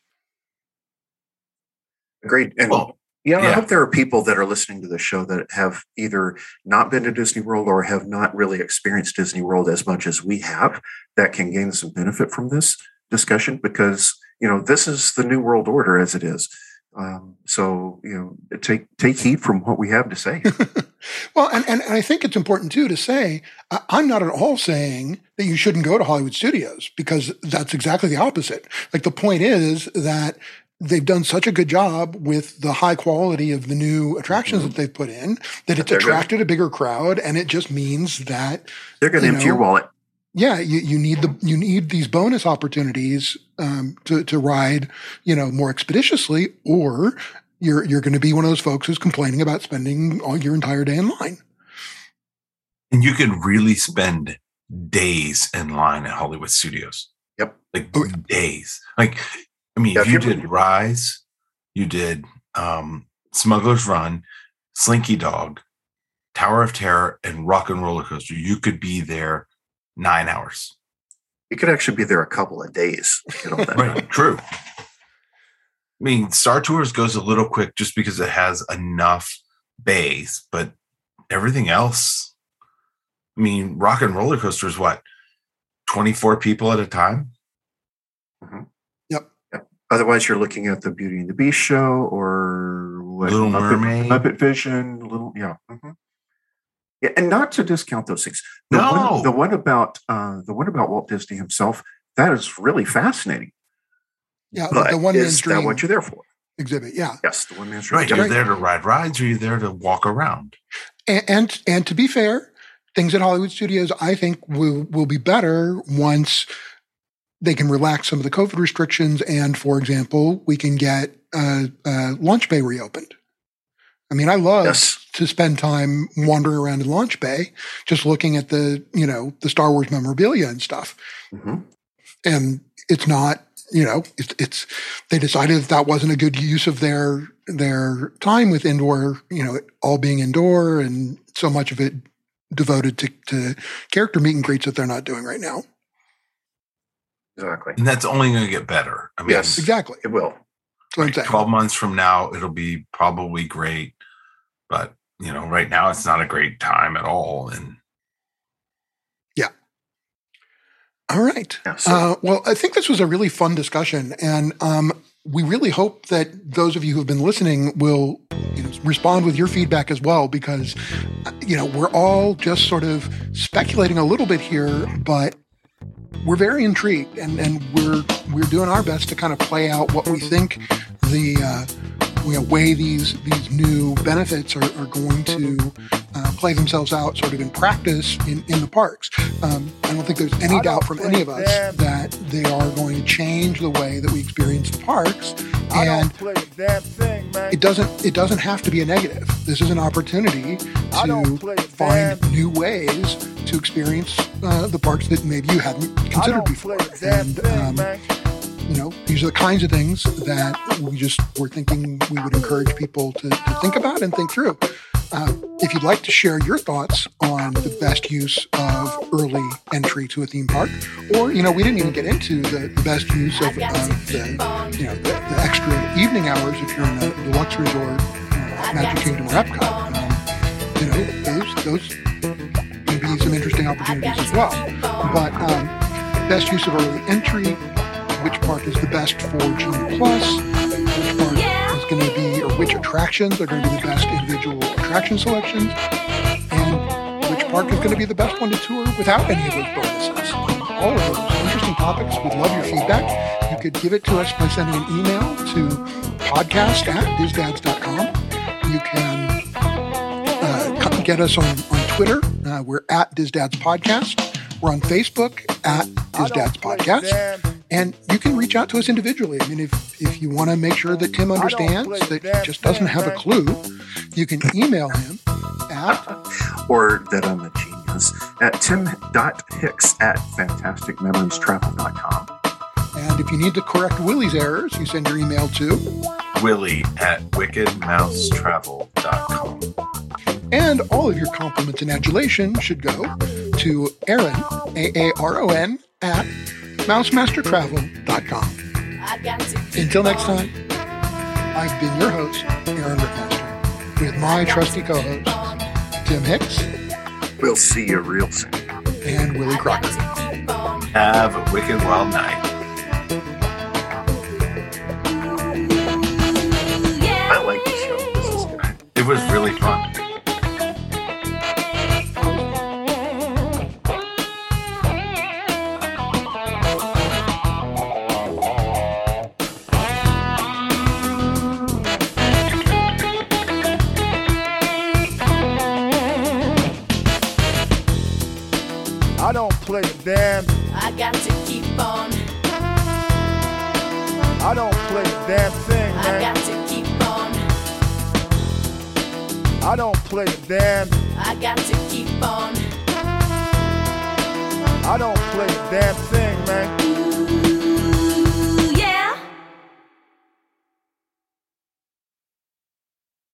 Agreed. And Well, yeah, I hope there are people that are listening to the show that have either not been to Disney World or have not really experienced Disney World as much as we have that can gain some benefit from this discussion because, you know, this is the new world order as it is. Um, so, you know, take take heed from what we have to say. well, and, and, and I think it's important too to say I'm not at all saying that you shouldn't go to Hollywood studios because that's exactly the opposite. Like the point is that they've done such a good job with the high quality of the new attractions that they've put in that it's They're good. attracted a bigger crowd, and it just means that They're going to You empty your wallet. yeah, you, you need the you need these bonus opportunities um, to to ride, you know, more expeditiously, or you're you're going to be one of those folks who's complaining about spending all your entire day in line. And you can really spend days in line at Hollywood Studios. Yep. Like Oh, days. Like, I mean, Yeah, you did Rise, you did um, Smuggler's Run, Slinky Dog, Tower of Terror, and Rock and Roller Coaster, you could be there nine hours. You could actually be there a couple of days. to get all that done. Right. True. I mean, Star Tours goes a little quick just because it has enough bays, but everything else, I mean, Rock and Roller Coaster is what, 24 people at a time? Otherwise, you're looking at the Beauty and the Beast show or what, Little Muppet, Mermaid. Muppet Vision, little yeah, mhm. yeah, and not to discount those things. The No. one, the one about uh, the one about Walt Disney himself that is really fascinating. Yeah, But the one man's is that what you're there for? exhibit. Yeah, Yes, the one man's dream. Right. Yep. You're there to ride rides or you're there to walk around. and, and and to be fair, things at Hollywood Studios, I think will will be better once they can relax some of the COVID restrictions, and for example, we can get uh, uh, Launch Bay reopened. I mean, I love Yes. to spend time wandering around in Launch Bay, just looking at the you know the Star Wars memorabilia and stuff. Mhm. and it's not you know it's, it's they decided that that wasn't a good use of their their time with indoor you know all being indoor and so much of it devoted to, to character meet and greets that they're not doing right now Exactly. And that's only going to get better. I mean, Yes. exactly It will. that's what 12 months from now, it'll be probably great. But, you know, right now it's not a great time at all. And all right Yeah, so- uh, well i think this was a really fun discussion and um, we really hope that those of you who've been listening will you know, respond with your feedback as well because uh, you know we're all just sort of speculating a little bit here but we're very intrigued and, and we're we're doing our best to kind of play out what we think the uh, you know, way these these new benefits are, are going to uh, play themselves out sort of in practice in, in the parks. Um, I don't think there's any doubt from any of us that they are going to change the way that we experience the parks I and don't play a thing, man. it doesn't it doesn't have to be a negative. This is an opportunity to find new ways to experience uh, the parks that maybe you hadn't considered before. And thing, um. You know, these are the kinds of things that we just were thinking we would encourage people to, to think about and think through. Uh, if you'd like to share your thoughts on the best use of early entry to a theme park, or you know, we didn't even get into the, the best use of, of the you know the, the extra evening hours if you're in a deluxe resort, uh, Magic Kingdom or Epcot. Um, you know, those those can be some interesting opportunities as well. But um, best use of early entry, which park is the best for Genie Plus, which park is going to be, or which attractions are going to be the best individual attraction selections, and which park is going to be the best one to tour without any of those bonuses. All of those interesting topics. We'd love your feedback. You could give it to us by sending an email to podcast at disdads.com. You can uh, get us on, on Twitter. Uh, we're at DISDads Podcast. We're on Facebook at DISDads Podcast. Damn- And you can reach out to us individually. I mean, if, if you want to make sure that Tim understands that that he just doesn't have a clue, you can email him at, or that I'm a genius at tim.hicks at fantasticmemoriestravel.com. and if you need to correct Willie's errors, you send your email to, Willie at wickedmousetravel.com. and all of your compliments and adulation should go to Aaron, A-A-R-O-N, at mousemastertravel.com. Until next time, I've been your host, Aaron Rittmaster, with my trusty co-hosts, Tim Hicks We'll see you real soon. and Willie Crocker. Have a wicked wild night. I like this show. This is good. It was really fun. Damn. I got to keep on. I don't play damn thing, I man. got to keep on. I don't play damn. I got to keep on. I don't play damn thing.